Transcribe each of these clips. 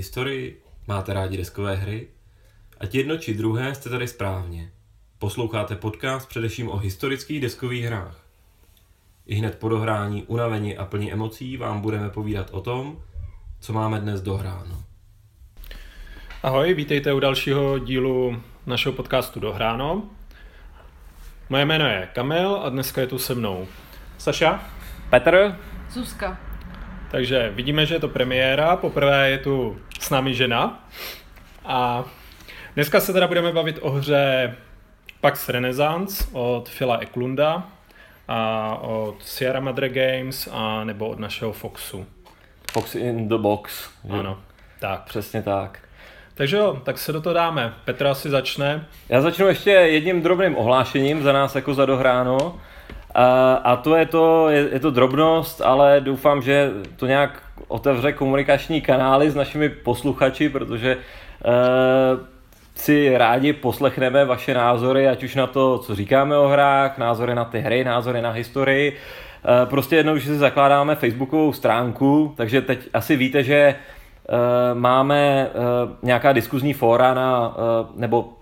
Máte rádi historii? Máte rádi deskové hry? Ať jedno či druhé jste tady správně. Posloucháte podcast především o historických deskových hrách. I hned po dohrání, unavení a plní emocí vám budeme povídat o tom, co máme dnes dohráno. Ahoj, vítejte u dalšího dílu našeho podcastu Dohráno. Moje jméno je Kamil a dneska je tu se mnou Saša. Petr. Zuzka. Takže vidíme, že je to premiéra, poprvé je tu s námi žena. A dneska se teda budeme bavit o hře Pax Renaissance od Phila Eklunda a od Sierra Madre Games a nebo od našeho Foxu. Fox in the box. že? Ano, tak. Přesně tak. Takže jo, tak se do toho dáme. Petra si začne. Já začnu ještě jedním drobným ohlášením za nás jako za dohráno. A, a to je to, je, je to drobnost, ale doufám, že to nějak otevře komunikační kanály s našimi posluchači, protože uh, si rádi poslechneme vaše názory, ať už na to, co říkáme o hrách, názory na ty hry, názory na historii. Uh, prostě jednou, že si zakládáme facebookovou stránku, takže teď asi víte, že uh, máme uh, nějaká diskuzní fóra na, nebo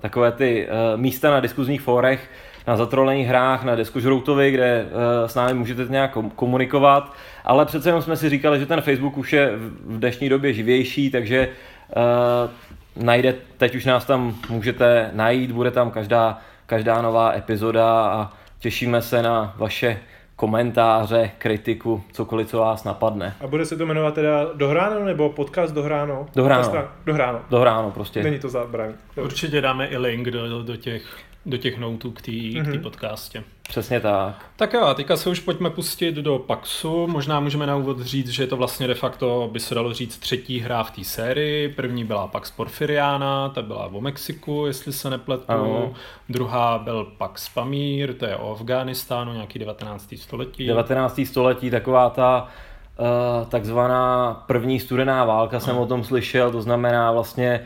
takové ty místa na diskuzních fórech, na zatrolených hrách, na Deskožroutovi, kde uh, s námi můžete nějak kom- komunikovat, ale přece jenom jsme si říkali, že ten Facebook už je v dnešní době živější, takže uh, najde, teď už nás tam můžete najít, bude tam každá, každá nová epizoda a těšíme se na vaše komentáře, kritiku, cokoliv, co vás napadne. A bude se to jmenovat teda Dohráno nebo podcast Dohráno? Dohráno. Strana- Dohráno. Dohráno prostě. Není to zabraň. Určitě dáme i link do, do těch do těch notů k té Mhm. mm-hmm. podcastě. Přesně tak. Tak jo, a teďka se už pojďme pustit do Paxu. Možná můžeme na úvod říct, že je to vlastně de facto, by se dalo říct, třetí hra v té sérii. První byla Pax Porfiriana, ta byla o Mexiku, jestli se nepletu. Ano. Druhá byl Pax Pamír, to je o Afghánistánu, nějaký 19. století. 19. století, taková ta uh, takzvaná první studená válka, jsem o tom slyšel, to znamená vlastně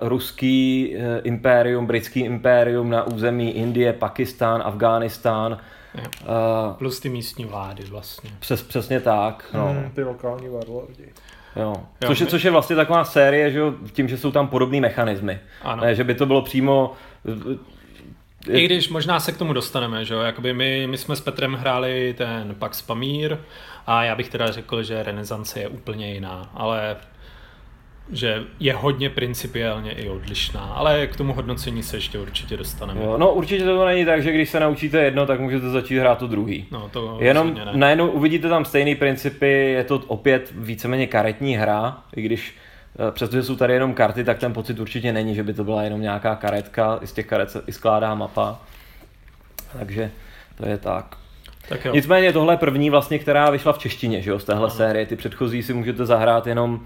ruský uh, impérium, britský impérium na území Indie, Pakistán, Afghánistán. Uh, Plus ty místní vlády vlastně. přes, přesně tak. No. Hmm, ty lokální warlordi. Jo. Jo, Což, je, což je vlastně taková série, že jo, tím, že jsou tam podobné mechanismy. Ano. Ne, že by to bylo přímo... I když možná se k tomu dostaneme, že jo, jakoby my, my jsme s Petrem hráli ten Pax Pamír a já bych teda řekl, že renesance je úplně jiná, ale že je hodně principiálně i odlišná, ale k tomu hodnocení se ještě určitě dostaneme. Jo, no určitě to není tak, že když se naučíte jedno, tak můžete začít hrát to druhý. No to Jenom ne. najednou uvidíte tam stejný principy, je to opět víceméně karetní hra, i když eh, přestože jsou tady jenom karty, tak ten pocit určitě není, že by to byla jenom nějaká karetka, i z těch karet se i skládá mapa. Takže to je tak. Tak jo. Nicméně tohle je první vlastně, která vyšla v češtině, že jo, z téhle série. Ty předchozí si můžete zahrát jenom,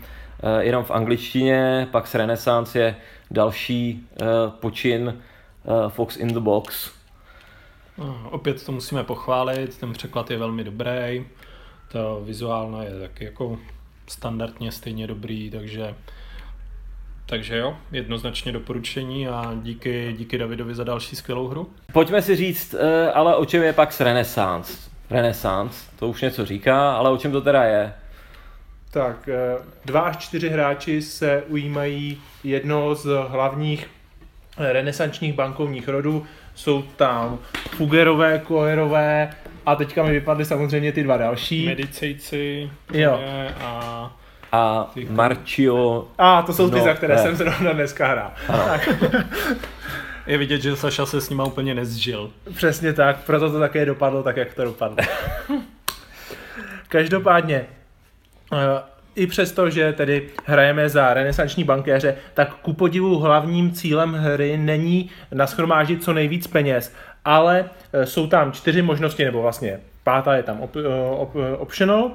jenom v angličtině, pak s Renaissance je další eh, počin eh, Fox in the Box. Opět to musíme pochválit, ten překlad je velmi dobrý, to vizuálna je taky jako standardně stejně dobrý, takže takže jo, jednoznačně doporučení a díky, díky Davidovi za další skvělou hru. Pojďme si říct, eh, ale o čem je pak s Renaissance? Renaissance, to už něco říká, ale o čem to teda je? Tak, eh, dva až čtyři hráči se ujímají jednoho z hlavních eh, renesančních bankovních rodů. Jsou tam Fugerové, Koerové a teďka mi vypadly samozřejmě ty dva další. Medicejci Jo. a A Marcio, A to jsou ty, No, za které ne. jsem zrovna dneska hrál. Tak, je vidět, že Saša se s nima úplně nezžil. přesně tak, proto to také dopadlo tak, jak to dopadlo. Každopádně, i přesto, že tedy hrajeme za renesanční bankéře, tak ku podivu hlavním cílem hry není naschromáždit co nejvíc peněz, ale eh, jsou tam čtyři možnosti, nebo vlastně pátá je tam op, eh, op, optional,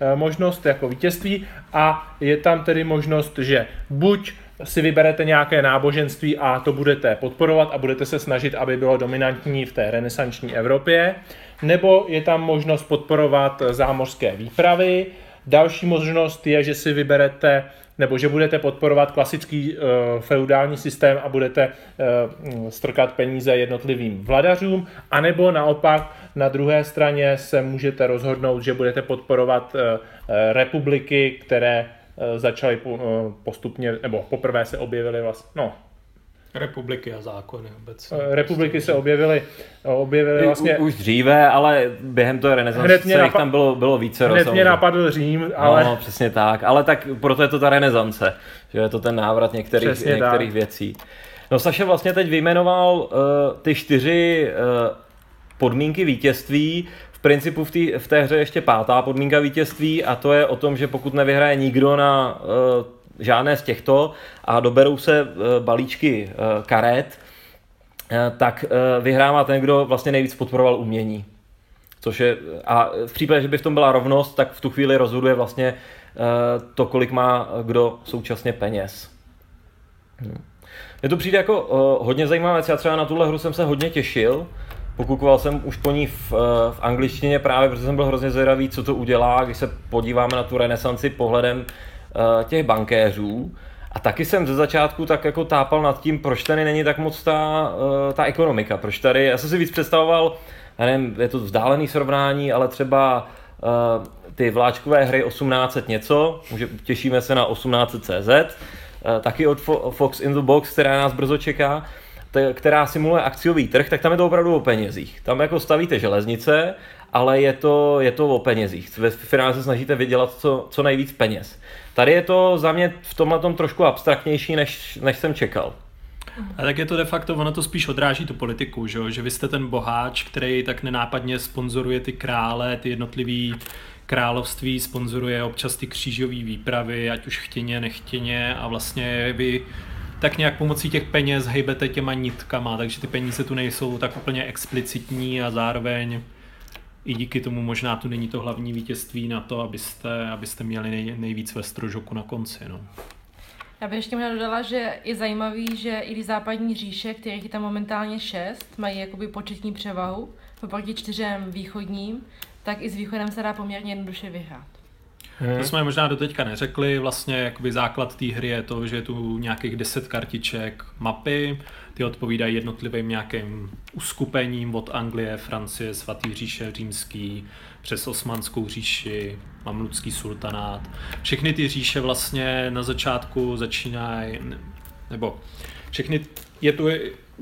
eh, možnost jako vítězství a je tam tedy možnost, že buď si vyberete nějaké náboženství a to budete podporovat a budete se snažit, aby bylo dominantní v té renesanční Evropě, nebo je tam možnost podporovat zámořské výpravy. Další možnost je, že si vyberete nebo že budete podporovat klasický uh, feudální systém a budete uh, strkat peníze jednotlivým vladařům, anebo naopak na druhé straně se můžete rozhodnout, že budete podporovat uh, republiky, které začaly postupně, nebo poprvé se objevily vlastně, no, Republiky a zákony obecně. Republiky se objevily, objevily vlastně... U, už dříve, ale během toho renesance napad... tam bylo, bylo více. Hned mě napadl Řím, ale... No, přesně tak, ale tak proto je to ta renesance, že je to ten návrat některých, některých věcí. No Saša vlastně teď vyjmenoval uh, ty čtyři uh, podmínky vítězství, v principu v, tý, v té hře ještě pátá podmínka vítězství a to je o tom, že pokud nevyhraje nikdo na uh, žádné z těchto a doberou se uh, balíčky uh, karet, uh, tak vyhrává ten, kdo vlastně nejvíc podporoval umění. Což je, a v případě, že by v tom byla rovnost, tak v tu chvíli rozhoduje vlastně to, kolik má kdo současně peněz. Hmm. Mně to přijde jako hodně zajímavé věc. Já třeba na tuhle hru jsem se hodně těšil. Pokukoval jsem už po ní v, v angličtině právě, protože jsem byl hrozně zvědavý, co to udělá, když se podíváme na tu renesanci pohledem těch bankéřů. A taky jsem ze začátku tak jako tápal nad tím, proč tady není tak moc ta, uh, ta ekonomika. Proč tady, já jsem si víc představoval, já nevím, je to vzdálený srovnání, ale třeba uh, ty vláčkové hry 1800 něco, může, těšíme se na 1800 CZ, Eh, taky od Fox in the Box, která nás brzo čeká, která simuluje akciový trh, tak tam je to opravdu o penězích. Tam jako stavíte železnice, ale je to, je to o penězích. Ve finále se snažíte vydělat co, co nejvíc peněz. Tady je to za mě v tomhle tom trošku abstraktnější, než, než jsem čekal. A tak je to de facto, ono to spíš odráží tu politiku, že, že vy jste ten boháč, který tak nenápadně sponzoruje ty krále, ty jednotlivý království sponzoruje občas ty křížové výpravy, ať už chtěně, nechtěně a vlastně vy tak nějak pomocí těch peněz hejbete těma nitkama, takže ty peníze tu nejsou tak úplně explicitní a zároveň i díky tomu možná tu není to hlavní vítězství na to, abyste, abyste měli nej, nejvíc ve strožoku na konci. No. Já bych ještě možná dodala, že je zajímavý, že i ty západní říše, kterých je tam momentálně šest, mají jakoby početní převahu oproti čtyřem východním, tak i s východem se dá poměrně jednoduše vyhrát. Hmm. To jsme možná do teďka neřekli, vlastně jakoby základ té hry je to, že je tu nějakých 10 kartiček mapy, ty odpovídají jednotlivým nějakým uskupením od Anglie, Francie, Svatý říše římský, přes Osmanskou říši, Mamludský sultanát. Všechny ty říše vlastně na začátku začínají, nebo všechny, je tu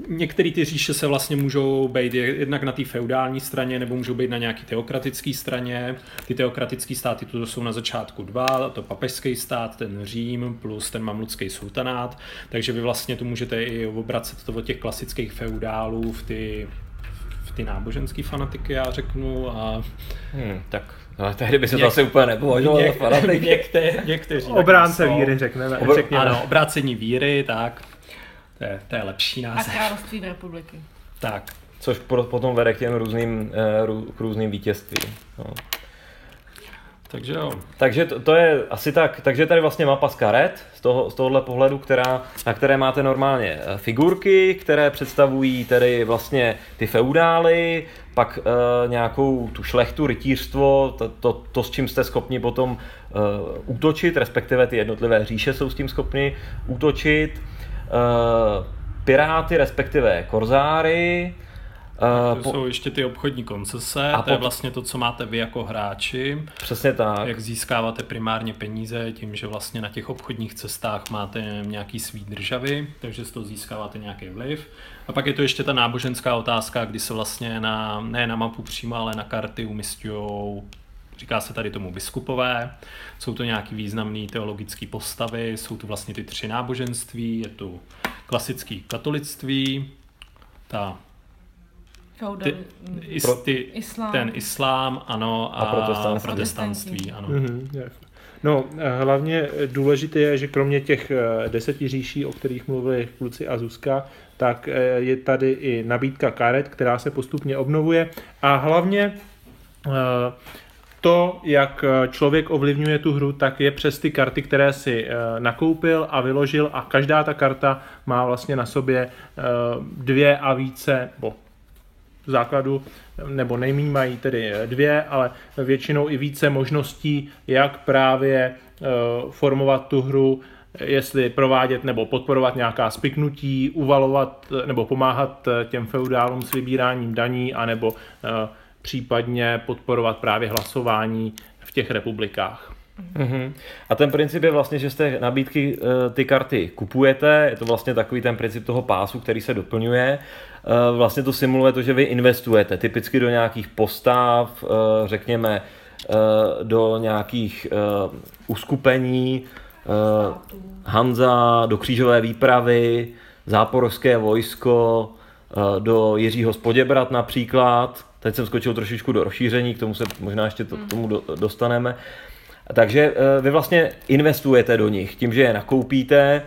některé ty říše se vlastně můžou být jednak na té feudální straně, nebo můžou být na nějaké teokratické straně. Ty teokratické státy tu jsou na začátku dva, to papežský stát, ten Řím plus ten mamludský sultanát, takže vy vlastně tu můžete i obracet to od těch klasických feudálů v ty, v ty náboženské fanatiky, já řeknu. A... Hmm, tak ale tehdy by se to asi úplně nepovažovalo něk, za. Někte, někteří Obránce víry, řekneme. Obr- řekněme. Ano, obrácení víry, tak. To je, to je lepší název. A království republiky. Tak. Což potom vede k těm různým, uh, k různým vítězstvím. No. Takže jo. Takže to, to, je asi tak, takže tady vlastně mapa z karet, z, toho, z tohohle pohledu, která, na které máte normálně eh, figurky, které představují tedy vlastně ty feudály, pak uh, nějakou tu šlechtu, rytířstvo, to, to, to, s čím jste schopni potom uh, útočit, respektive ty jednotlivé říše jsou s tím schopni útočit. Uh, piráty, respektive korzáry. Uh, to po... jsou ještě ty obchodní koncese, a to pot... je vlastně to, co máte vy jako hráči. Přesně tak. Jak získáváte primárně peníze tím, že vlastně na těch obchodních cestách máte nějaký svý državy, takže z toho získáváte nějaký vliv. A pak je to ještě ta náboženská otázka, kdy se vlastně na, ne na mapu přímo, ale na karty umistují Říká se tady tomu biskupové, jsou to nějaký významné teologické postavy, jsou tu vlastně ty tři náboženství, je tu klasický katolictví, ta ty, is, ty, islám. ten islám, ano, a, a protestantství. protestantství ano. Mm-hmm, No, hlavně důležité je, že kromě těch eh, deseti říší, o kterých mluvili kluci a Zuzka, tak eh, je tady i nabídka karet, která se postupně obnovuje a hlavně eh, to, jak eh, člověk ovlivňuje tu hru, tak je přes ty karty, které si eh, nakoupil a vyložil a každá ta karta má vlastně na sobě eh, dvě a více, bo základu, nebo nejméně mají tedy dvě, ale většinou i více možností, jak právě formovat tu hru, jestli provádět nebo podporovat nějaká spiknutí, uvalovat nebo pomáhat těm feudálům s vybíráním daní, anebo případně podporovat právě hlasování v těch republikách. Mm-hmm. A ten princip je vlastně, že jste nabídky eh, ty karty kupujete, je to vlastně takový ten princip toho pásu, který se doplňuje. Eh, vlastně to simuluje to, že vy investujete typicky do nějakých postav, eh, řekněme do nějakých uskupení, Hanza, do křížové výpravy, záporovské vojsko, do Jiřího Spoděbrat například. Teď jsem skočil trošičku do rozšíření, k tomu se možná ještě to, tomu dostaneme. Takže eh, vy vlastně investujete do nich tím, že je nakoupíte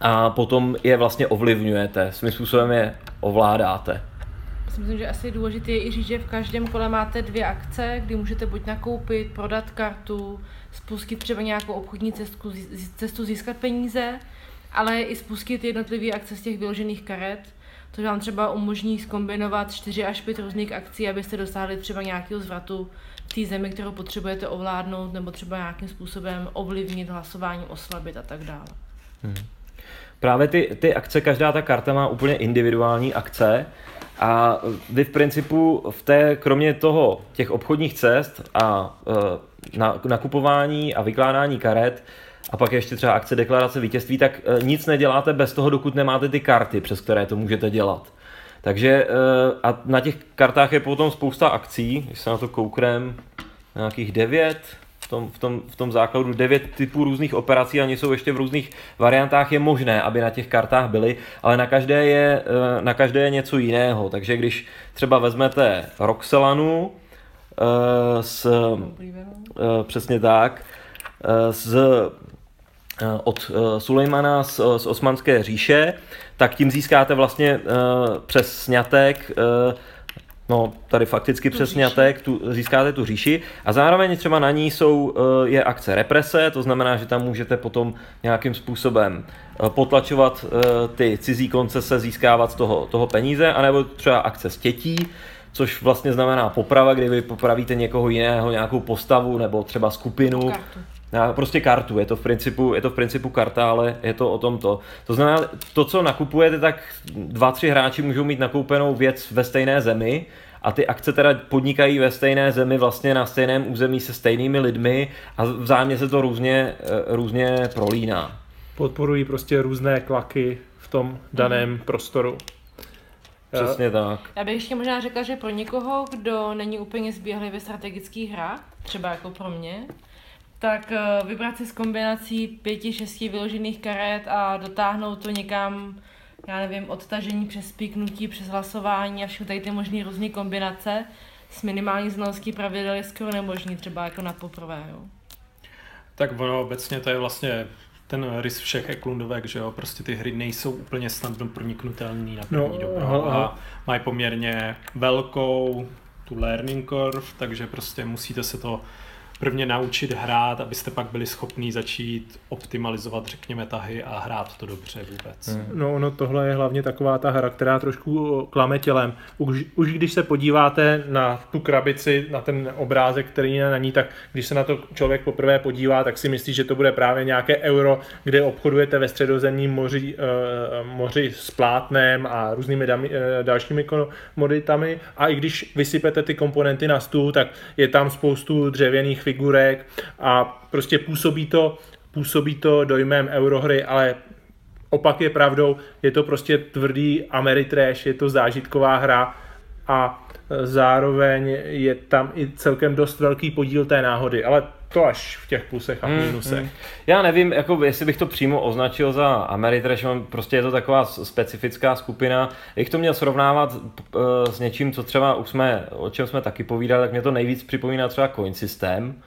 a potom je vlastně ovlivňujete, svým způsobem je ovládáte. Myslím, že asi důležité je i říct, že v každém kole máte dvě akce, kdy můžete buď nakoupit, prodat kartu, spustit třeba nějakou obchodní cestu, cestu získat peníze, ale i spustit jednotlivé akce z těch vyložených karet, což vám třeba umožní skombinovat 4 až 5 různých akcí, abyste dosáhli třeba nějakého zvratu v té zemi, kterou potřebujete ovládnout, nebo třeba nějakým způsobem ovlivnit hlasování, oslabit a tak dále. Hmm. Právě ty, ty akce, každá ta karta má úplně individuální akce a vy v principu v té, kromě toho těch obchodních cest a e, na, nakupování a vykládání karet, a pak ještě třeba akce deklarace vítězství, tak e, nic neděláte bez toho, dokud nemáte ty karty, přes které to můžete dělat. Takže e, a na těch kartách je potom spousta akcí, když se na to kouknem, nějakých devět, v tom, v, tom, v tom základu devět typů různých operací, oni jsou ještě v různých variantách, je možné, aby na těch kartách byly, ale na každé je, e, na každé je něco jiného. Takže když třeba vezmete Roxelanu, s, přesně tak, Eh, od eh, Sulejmana z, z Osmanské říše, tak tím získáte vlastně eh, přes snětek No, tady fakticky tu přes snětek tu, získáte tu říši. A zároveň třeba na ní jsou, je akce represe, to znamená, že tam můžete potom nějakým způsobem potlačovat ty cizí koncese, získávat z toho, toho peníze, anebo třeba akce stětí, což vlastně znamená poprava, kdy vy popravíte někoho jiného, nějakou postavu nebo třeba skupinu. Kartu prostě kartu, je to, v principu, je to v principu karta, ale je to o tom to. To znamená, to, co nakupujete, tak dva, tři hráči můžou mít nakoupenou věc ve stejné zemi a ty akce teda podnikají ve stejné zemi, vlastně na stejném území se stejnými lidmi a vzájemně se to různě, eh, různě prolíná. Podporují prostě různé klaky v tom daném mm. prostoru. Přesně tak. Já bych ještě možná řekla, že pro někoho, kdo není úplně zběhlý ve strategických hrách, třeba jako pro mě, tak eh, vybrat si z kombinací pěti, šesti vyložených karet a dotáhnout to někam, já nevím, odtažení přes píknutí, přes hlasování a všechny tady ty možné různé kombinace s minimální znalostí pravidel je skoro nemožný, třeba jako na poprvé, jo. Tak ono obecně to je vlastně ten rys všech eklundovek, že jo, prostě ty hry nejsou úplně snadno proniknutelný na první no, dobro a mají poměrně velkou tu learning curve, takže prostě musíte se to prvně naučit hrát, abyste pak byli schopní začít optimalizovat, řekněme, tahy a hrát to dobře vůbec. Hmm. No, no tohle je hlavně taková ta hra, která trošku klame tělem. Už, už když se podíváte na tu krabici, na ten obrázek, který je na ní, tak když se na to člověk poprvé podívá, tak si myslí, že to bude právě nějaké euro, kde obchodujete ve středozemním moři, uh, moři s plátnem a různými dami, uh, dalšími komoditami. A i když vysypete ty komponenty na stůl, tak je tam spoustu dřevěných figurek a prostě působí to, působí to dojmem eurohry, ale opak je pravdou, je to prostě tvrdý Ameritrash, je to zážitková hra a zároveň je tam i celkem dost velký podíl té náhody, ale to až v těch plusech a mínusech. Hmm, hmm. Já nevím, jako jestli bych to přímo označil za Ameritrash, prostě je to taková specifická skupina. Jak to měl srovnávat uh, s něčím, co třeba už jsme, o čem jsme taky povídali, tak mě to nejvíc připomíná třeba Coin System,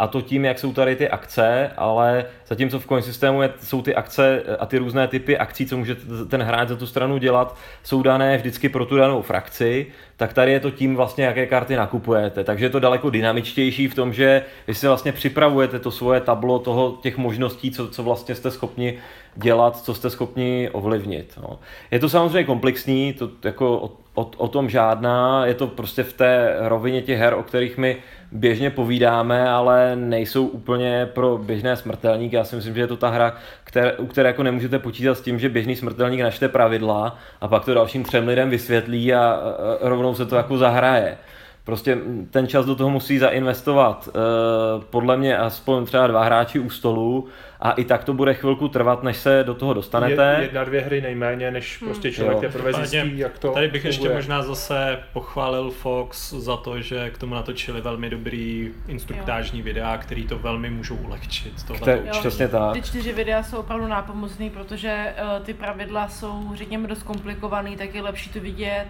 a to tím, jak jsou tady ty akce, ale zatímco v coin systému je, jsou ty akce a ty různé typy akcí, co může ten hráč za tu stranu dělat, jsou dané vždycky pro tu danou frakci, tak tady je to tím vlastně, jaké karty nakupujete. Takže je to daleko dynamičtější v tom, že vy si vlastně připravujete to svoje tablo toho, těch možností, co, co vlastně jste schopni dělat, co jste schopni ovlivnit. No. Je to samozřejmě komplexní, to jako o, o, o tom žádná, je to prostě v té rovině těch her, o kterých my běžně povídáme, ale nejsou úplně pro běžné smrtelníky. Já si myslím, že je to ta hra, které, u které jako nemůžete počítat s tím, že běžný smrtelník načte pravidla a pak to dalším třem lidem vysvětlí a rovnou se to jako zahraje. Prostě ten čas do toho musí zainvestovat uh, podle mě aspoň třeba dva hráči u stolu a i tak to bude chvilku trvat, než se do toho dostanete. Je, jedna, dvě hry nejméně, než prostě člověk Jo. teprve zjistí, jak to Tady bych ještě funguje. možná zase pochválil Fox za to, že k tomu natočili velmi dobrý instruktážní videa, který to velmi můžou ulehčit. Kte- Tohle Jo, Přesně tak. Ty čtyři videa jsou opravdu nápomocný, protože uh, ty pravidla jsou, řekněme, dost komplikovaný, tak je lepší to vidět.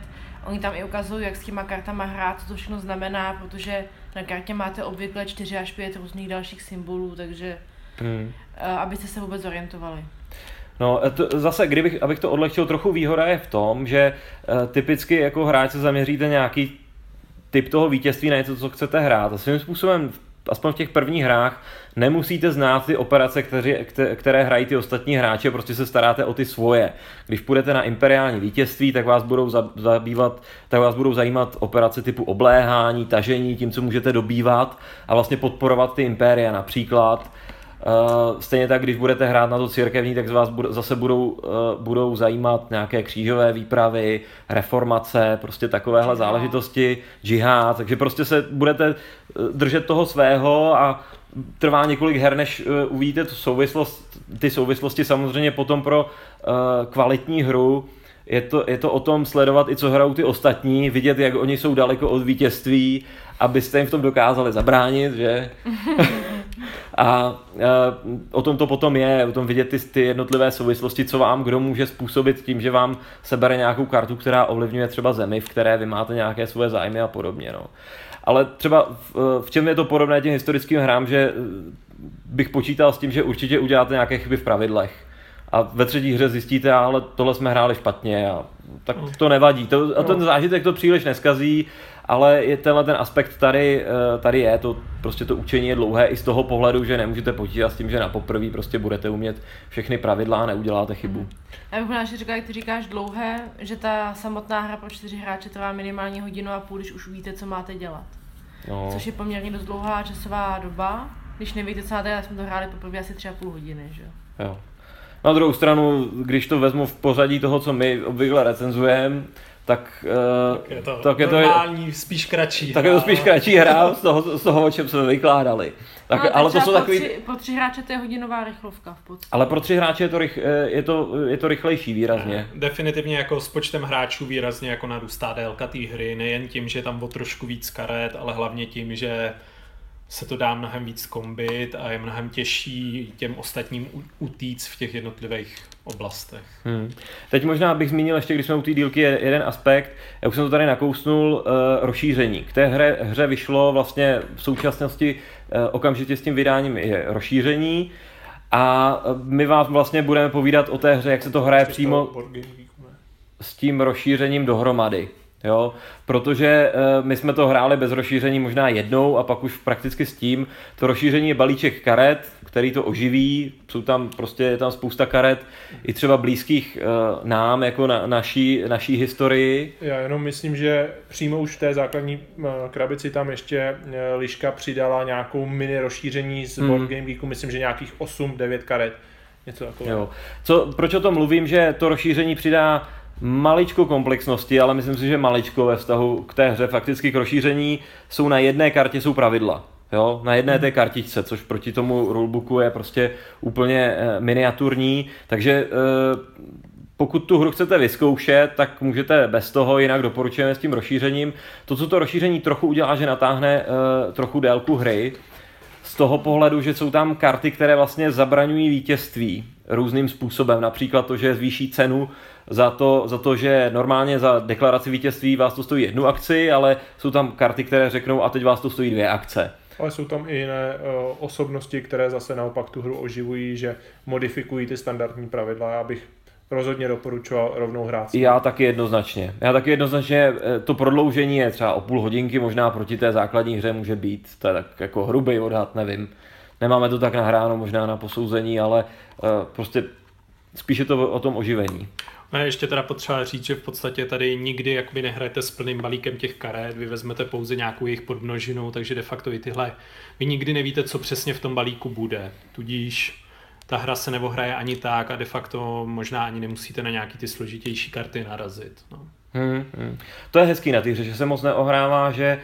Oni tam i ukazují, jak s těma kartama hrát, co to všechno znamená, protože na kartě máte obvykle 4 až 5 různých dalších symbolů, takže Hmm. uh, abyste se vůbec orientovali. No, to, zase, kdybych, abych to odlehčil trochu, výhoda je v tom, že uh, typicky jako hráč se zaměříte nějaký typ toho vítězství na něco, co chcete hrát. A svým způsobem, aspoň v těch prvních hrách, nemusíte znát ty operace, které, které hrají ty ostatní hráči, prostě se staráte o ty svoje. Když půjdete na imperiální vítězství, tak vás budou za- zabývat, tak vás budou zajímat operace typu obléhání, tažení, tím, co můžete dobývat a vlastně podporovat ty impéria například. Uh, stejně tak, když budete hrát na to církevní, tak z vás zase budou, uh, budou zajímat nějaké křížové výpravy, reformace, prostě takovéhle Džihad. záležitosti, džihad, takže prostě se budete držet toho svého a trvá několik her, než uh, uvidíte tu souvislost, ty souvislosti samozřejmě potom pro uh, kvalitní hru. Je to, je to o tom sledovat i co hrajou ty ostatní, vidět, jak oni jsou daleko od vítězství, abyste jim v tom dokázali zabránit, že? A, a o tom to potom je, o tom vidět ty, ty jednotlivé souvislosti, co vám kdo může způsobit tím, že vám sebere nějakou kartu, která ovlivňuje třeba zemi, v které vy máte nějaké svoje zájmy a podobně. No. Ale třeba v, v čem je to podobné těm historickým hrám, že eh, bych počítal s tím, že určitě uděláte nějaké chyby v pravidlech. A ve třetí hře zjistíte, ale tohle jsme hráli špatně a tak to nevadí. To, a ten zážitek to příliš neskazí, ale je tenhle ten aspekt tady, eh, tady je, to prostě to učení je dlouhé i z toho pohledu, že nemůžete počítat s tím, že na poprvé prostě budete umět všechny pravidla a neuděláte chybu. Já bych možná ještě říkala, jak ty říkáš dlouhé, že ta samotná hra pro čtyři hráče trvá minimálně hodinu a půl, když už víte, co máte dělat. No, Což je poměrně dost dlouhá časová doba. Když nevíte, co dělat, jsme to hráli poprvé asi tři a půl hodiny, že jo. Na druhou stranu, když to vezmu v pořadí toho, co my obvykle recenzujeme, tak, eh, je to tak je to normální, spíš kratší. tak je to hra, spíš ale- kratší hra z toho, z toho, o čem jsme vykládali. Tak, no, ale to jsou po takový... Tři, po tři hráče to je hodinová rychlovka v podstatě. Ale pro tři hráče je to, rych, eh, je to, je to rychlejší výrazně. Definitivně jako s počtem hráčů výrazně jako narůstá délka té hry, nejen tím, že je tam o trošku víc karet, ale hlavně tím, že se to dá mnohem víc kombit a je mnohem těžší těm ostatním utíct v těch jednotlivých oblastech. Hmm. Teď možná bych zmínil ještě, když jsme u té dílky, je- jeden aspekt, já už jsem to tady nakousnul, uh, rozšíření. K té hře, hře vyšlo vlastně v současnosti uh, okamžitě s tím vydáním je rozšíření a eh, my vám vlastně budeme povídat o té hře, jak se to hraje přímo s tím rozšířením dohromady. Jo, protože uh, my jsme to hráli bez rozšíření možná jednou a pak už prakticky s tím. To rozšíření je balíček karet, který to oživí, jsou tam prostě je tam spousta karet, i třeba blízkých uh, nám, jako na, naší, naší historii. Já jenom myslím, že přímo už v té základní eh, krabici tam ještě eh, Liška přidala nějakou mini rozšíření z Hmm. Board Game Geeku, myslím, že nějakých 8-9 karet. Něco takového. Jo. Co, proč o tom mluvím, že to rozšíření přidá maličko komplexnosti, ale myslím si, že maličko ve vztahu k té hře, fakticky k rozšíření, jsou na jedné kartě jsou pravidla. Jo, na jedné té kartičce, což proti tomu rulebooku je prostě úplně eh, miniaturní, takže eh, pokud tu hru chcete vyzkoušet, tak můžete bez toho, jinak doporučujeme s tím rozšířením. To, co to rozšíření trochu udělá, že natáhne eh, trochu délku hry, z toho pohledu, že jsou tam karty, které vlastně zabraňují vítězství různým způsobem. Například to, že zvýší cenu za to, za to, že normálně za deklaraci vítězství vás to stojí jednu akci, ale jsou tam karty, které řeknou a teď vás to stojí dvě akce. Ale jsou tam i jiné uh, osobnosti, které zase naopak tu hru oživují, že modifikují ty standardní pravidla. Já bych rozhodně doporučoval rovnou hrát. Já taky jednoznačně. Já taky jednoznačně, eh, to prodloužení je třeba o půl hodinky, možná proti té základní hře může být, to je tak jako hrubý odhad, nevím. Nemáme to tak nahráno možná na posouzení, ale uh, prostě spíše to o tom oživení. A ještě teda potřeba říct, že v podstatě tady nikdy jakoby nehrajete s plným balíkem těch karet, vy vezmete pouze nějakou jejich podmnožinu, takže de facto i tyhle, vy nikdy nevíte, co přesně v tom balíku bude, tudíž ta hra se neohraje ani tak a de facto možná ani nemusíte na nějaký ty složitější karty narazit. No. Hmm, hmm. To je hezký na té hře, že se moc neohrává, že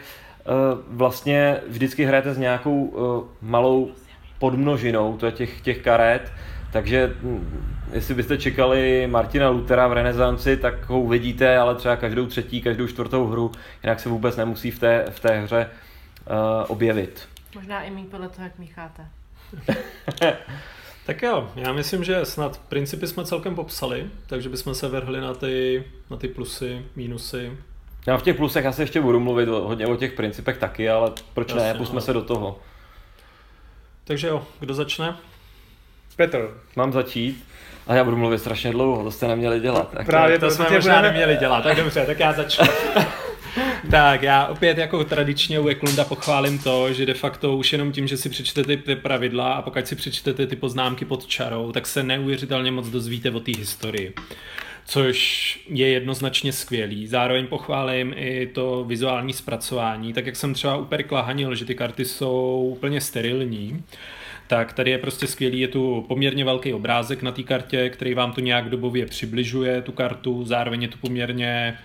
vlastně vždycky hrajete s nějakou malou podmnožinou, to je těch, těch karet, takže hm, jestli byste čekali Martina Lutera v renesanci, tak ho uvidíte, ale třeba každou třetí, každou čtvrtou hru, jinak se vůbec nemusí v té, v té hře uh, objevit. Možná i mý podle toho, jak mícháte. tak jo, já myslím, že snad principy jsme celkem popsali, takže bychom se vrhli na ty, na ty plusy, mínusy. Já v těch plusech asi ještě budu mluvit hodně o těch principech taky, ale proč Jasně, ne, pusme no. se do toho. Takže jo, kdo začne? Petr. Mám začít. A já budu mluvit strašně dlouho, to jste neměli dělat. Tak Právě to, to jsme možná budeme... neměli dělat, tak dobře, tak já začnu. tak já opět jako tradičně u Eklunda pochválím to, že de facto už jenom tím, že si přečtete ty pravidla a pokud si přečtete ty poznámky pod čarou, tak se neuvěřitelně moc dozvíte o té historii což je jednoznačně skvělý. Zároveň pochválím i to vizuální zpracování, tak jak jsem třeba u Perkla hanil, že ty karty jsou úplně sterilní, tak tady je prostě skvělý, je tu poměrně velký obrázek na té kartě, který vám to nějak dobově přibližuje, tu kartu, zároveň je to poměrně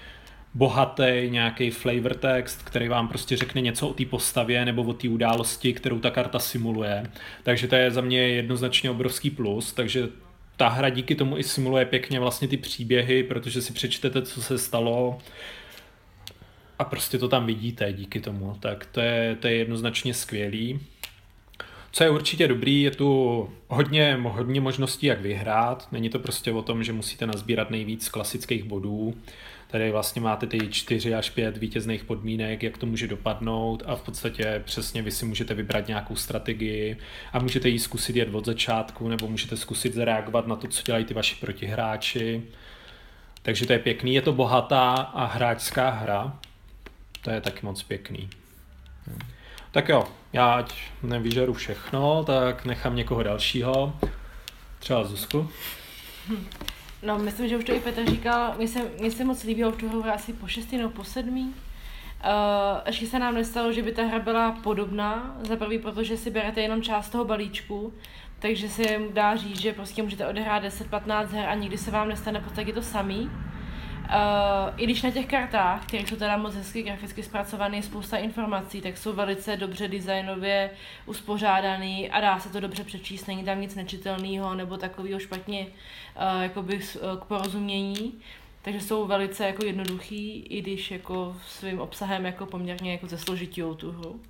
bohatý nějaký flavor text, který vám prostě řekne něco o té postavě nebo o té události, kterou ta karta simuluje. Takže to je za mě jednoznačně obrovský plus, takže ta hra díky tomu i simuluje pěkně vlastně ty příběhy, protože si přečtete, co se stalo a prostě to tam vidíte díky tomu. Tak to je, to je jednoznačně skvělý. Co je určitě dobrý, je tu hodně, hodně možností, jak vyhrát. Není to prostě o tom, že musíte nazbírat nejvíc klasických bodů. Tady vlastně máte ty 4 až 5 vítězných podmínek, jak to může dopadnout a v podstatě přesně vy si můžete vybrat nějakou strategii a můžete ji zkusit jet od začátku nebo můžete zkusit zareagovat na to, co dělají ty vaši protihráči. Takže to je pěkný, je to bohatá a hráčská hra. To je taky moc pěkný. Tak jo, já ať nevyžeru všechno, tak nechám někoho dalšího. Třeba Zuzku. No, myslím, že už to i Petr říkal, mně se, mně se moc líbilo v tu hru asi po šestý nebo po sedmý. Uh, ještě se nám nestalo, že by ta hra byla podobná, za prvý, protože si berete jenom část toho balíčku, takže se dá říct, že prostě můžete odehrát 10-15 her a nikdy se vám nestane v podstatě to samý. Uh, I když na těch kartách, které jsou teda moc hezky graficky zpracované, je spousta informací, tak jsou velice dobře designově uspořádaný a dá se to dobře přečíst, není tam nic nečitelného nebo takového špatně uh, jakoby uh, k porozumění. Takže jsou velice jako jednoduchý, i když jako svým obsahem jako poměrně jako zesložitějou tu hru.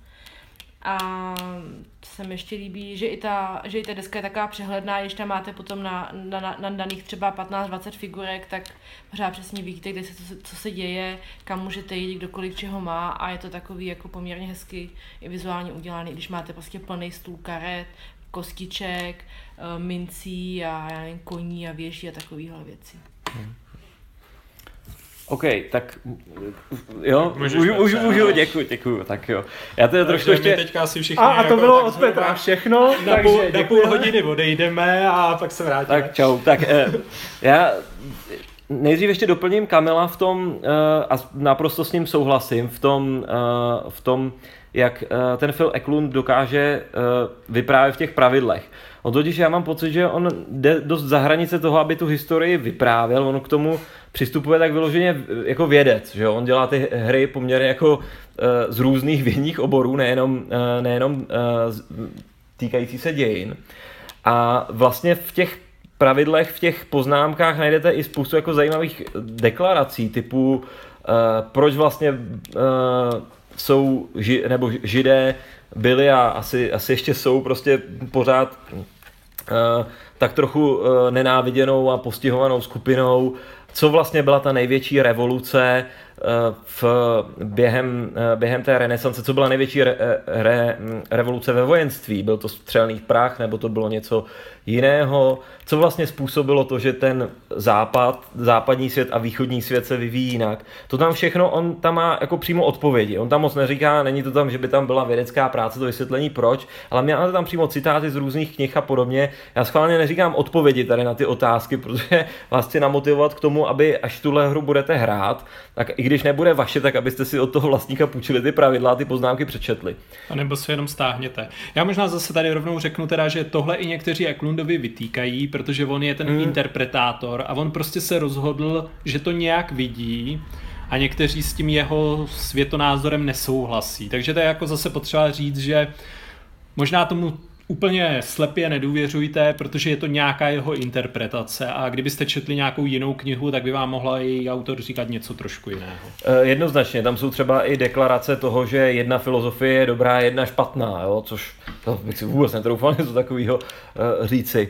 A se mi ještě líbí, že i, ta, že i ta deska je taková přehledná, když tam máte potom na, na, na, na daných třeba 15-20 figurek, tak pořád přesně víte, kde se, co, co se děje, kam můžete jít, kdokoliv čeho má a je to takový jako poměrně hezky i vizuálně udělaný, když máte prostě plný stůl karet, kostiček, eh, mincí a já nevím, koní a věží a takovýhle věcí. Hmm. OK, tak jo, Můžeš můžu, můžu, můžu, děkuji, děkuji, tak jo. Já to trošku ještě... Teďka asi všichni a, a to jako, bylo od Petra všechno, na takže půl, na půl hodiny odejdeme a pak se vrátíme. Tak čau, tak eh, já nejdřív ještě doplním Kamila v tom, eh, a naprosto s ním souhlasím, v tom, eh, v tom jak eh, ten Phil Eklund dokáže eh, vyprávět v těch pravidlech. On totiž já mám pocit, že on jde dost za hranice toho, aby tu historii vyprávěl, on k tomu přistupuje tak vyloženě jako vědec, že on dělá ty hry poměrně jako eh, z různých vědních oborů, nejenom, nejenom týkající se dějin. A vlastně v těch pravidlech, v těch poznámkách najdete i spoustu jako zajímavých deklarací, typu proč vlastně jsou, ži, nebo židé byli a asi, asi ještě jsou prostě pořád tak trochu uh, nenáviděnou a postihovanou skupinou. Co vlastně byla ta největší revoluce v, během, během té renesance, co byla největší re, re, revoluce ve vojenství? Byl to střelný prach nebo to bylo něco jiného? Co vlastně způsobilo to, že ten západ, západní svět a východní svět se vyvíjí jinak? To tam všechno, on tam má jako přímo odpovědi. On tam moc neříká, není to tam, že by tam byla vědecká práce, to vysvětlení proč, ale měl tam přímo citáty z různých knih a podobně. Já schválně neříkám odpovědi tady na ty otázky, protože vás chci namotivovat k tomu, aby až tuhle hru budete hrát, tak i když nebude vaše, tak abyste si od toho vlastníka půjčili ty pravidla a ty poznámky přečetli. A nebo si jenom stáhněte. Já možná zase tady rovnou řeknu teda, že tohle i někteří Eklundovi vytýkají, protože on je ten hmm. interpretátor a on prostě se rozhodl, že to nějak vidí a někteří s tím jeho světonázorem nesouhlasí. Takže to je jako zase potřeba říct, že možná tomu úplně slepě nedůvěřujte, protože je to nějaká jeho interpretace a kdybyste četli nějakou jinou knihu, tak by vám mohla její autor říkat něco trošku jiného. E, jednoznačně, tam jsou třeba i deklarace toho, že jedna filozofie je dobrá, jedna špatná, jo? což to bych si vůbec netroufal něco takového e, říci.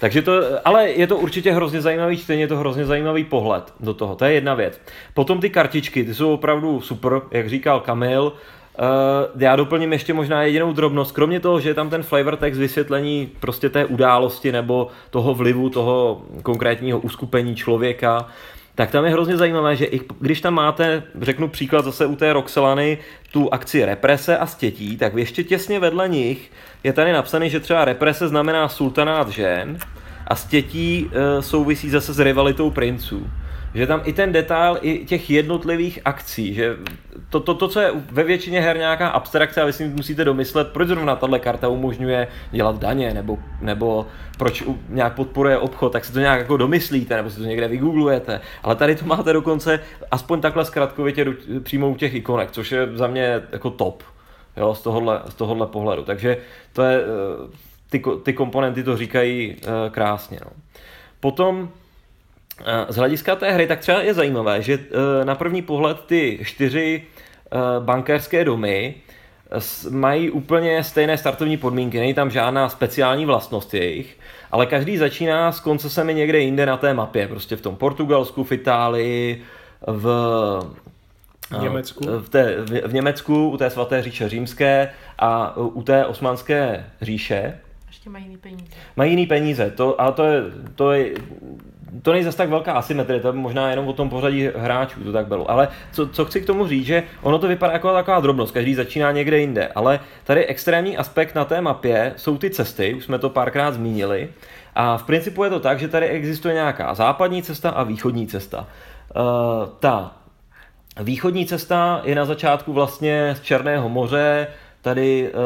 Takže to, ale je to určitě hrozně zajímavý čtení, je to hrozně zajímavý pohled do toho, to je jedna věc. Potom ty kartičky, ty jsou opravdu super, jak říkal Kamil, Uh, já doplním ještě možná jedinou drobnost. Kromě toho, že je tam ten flavor text vysvětlení prostě té události nebo toho vlivu toho konkrétního uskupení člověka, tak tam je hrozně zajímavé, že i když tam máte, řeknu příklad zase u té Roxelany, tu akci represe a stětí, tak ještě těsně vedle nich je tady napsané, že třeba represe znamená sultanát žen a stětí e, souvisí zase s rivalitou princů že tam i ten detail i těch jednotlivých akcí, že to, to, to co je ve většině her nějaká abstrakce a vy si musíte domyslet, proč zrovna tahle karta umožňuje dělat daně, nebo, nebo proč nějak podporuje obchod, tak si to nějak jako domyslíte, nebo si to někde vygooglujete. Ale tady to máte dokonce aspoň takhle zkratkovitě přímo u těch ikonek, což je za mě jako top jo, z, tohohle, z tohohle pohledu. Takže to je, eh, ty, ty komponenty to říkají eh, krásně. No. Potom z hlediska té hry tak třeba je zajímavé, že eh, na první pohled ty čtyři eh, bankéřské domy mají úplně stejné startovní podmínky, není tam žádná speciální vlastnost jejich, ale každý začíná s koncesemi někde jinde na té mapě, prostě v tom Portugalsku, v Itálii, v v Německu. V, té, v, v Německu, u té svaté říše římské a u té osmanské říše. Ještě mají jiný peníze. Mají jiný peníze, to, ale to je, to je to není zase tak velká asymetrie, to je možná jenom o tom pořadí hráčů, to tak bylo. Ale co, co chci k tomu říct, že ono to vypadá jako taková drobnost, každý začíná někde jinde, ale tady extrémní aspekt na té mapě jsou ty cesty, už jsme to párkrát zmínili, a v principu je to tak, že tady existuje nějaká západní cesta a východní cesta. Uh, ta východní cesta je na začátku vlastně z Černého moře, tady uh,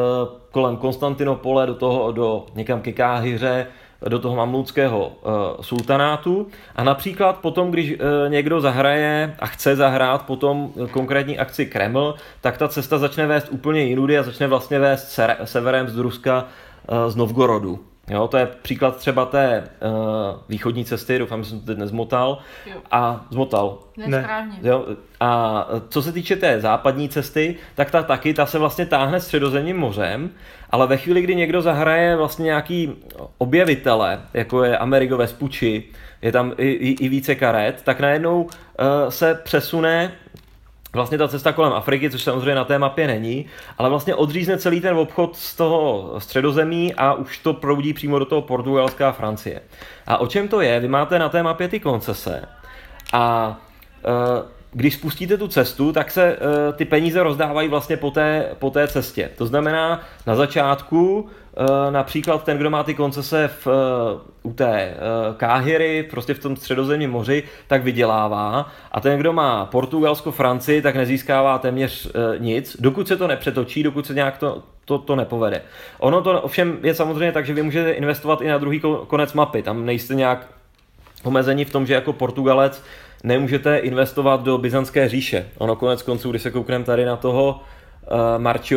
kolem Konstantinopole do toho, do někam ke Káhyře, do toho mamlúckého uh, sultanátu a například potom, když uh, někdo zahraje a chce zahrát potom konkrétní akci Kreml, tak ta cesta začne vést úplně jinudy a začne vlastně vést severem z Ruska uh, z Novgorodu. Jo, to je příklad třeba té uh, východní cesty, doufám, že jsem to teď nezmotal. Jo. A zmotal. Ne. Jo, a co se týče té západní cesty, tak ta taky, ta se vlastně táhne středozemním mořem, ale ve chvíli, kdy někdo zahraje vlastně nějaký objevitele, jako je Amerigo Vespucci, je tam i, i, i více karet, tak najednou uh, se přesune vlastně ta cesta kolem Afriky, což samozřejmě na té mapě není, ale vlastně odřízne celý ten obchod z toho středozemí a už to proudí přímo do toho Portugalska a Francie. A o čem to je? Vy máte na té mapě ty koncese a uh, když spustíte tu cestu, tak se uh, ty peníze rozdávají vlastně po té, po té cestě. To znamená, na začátku uh, například ten, kdo má ty koncese v, uh, u té uh, Káhyry, prostě v tom středozemním moři, tak vydělává. A ten, kdo má Portugalsko, Francii, tak nezískává téměř uh, nic, dokud se to nepřetočí, dokud se nějak to, to, to nepovede. Ono to ovšem je samozřejmě tak, že vy můžete investovat i na druhý konec mapy. Tam nejste nějak omezení v tom, že jako Portugalec nemůžete investovat do Byzantské říše. Ono konec konců, když se koukneme tady na toho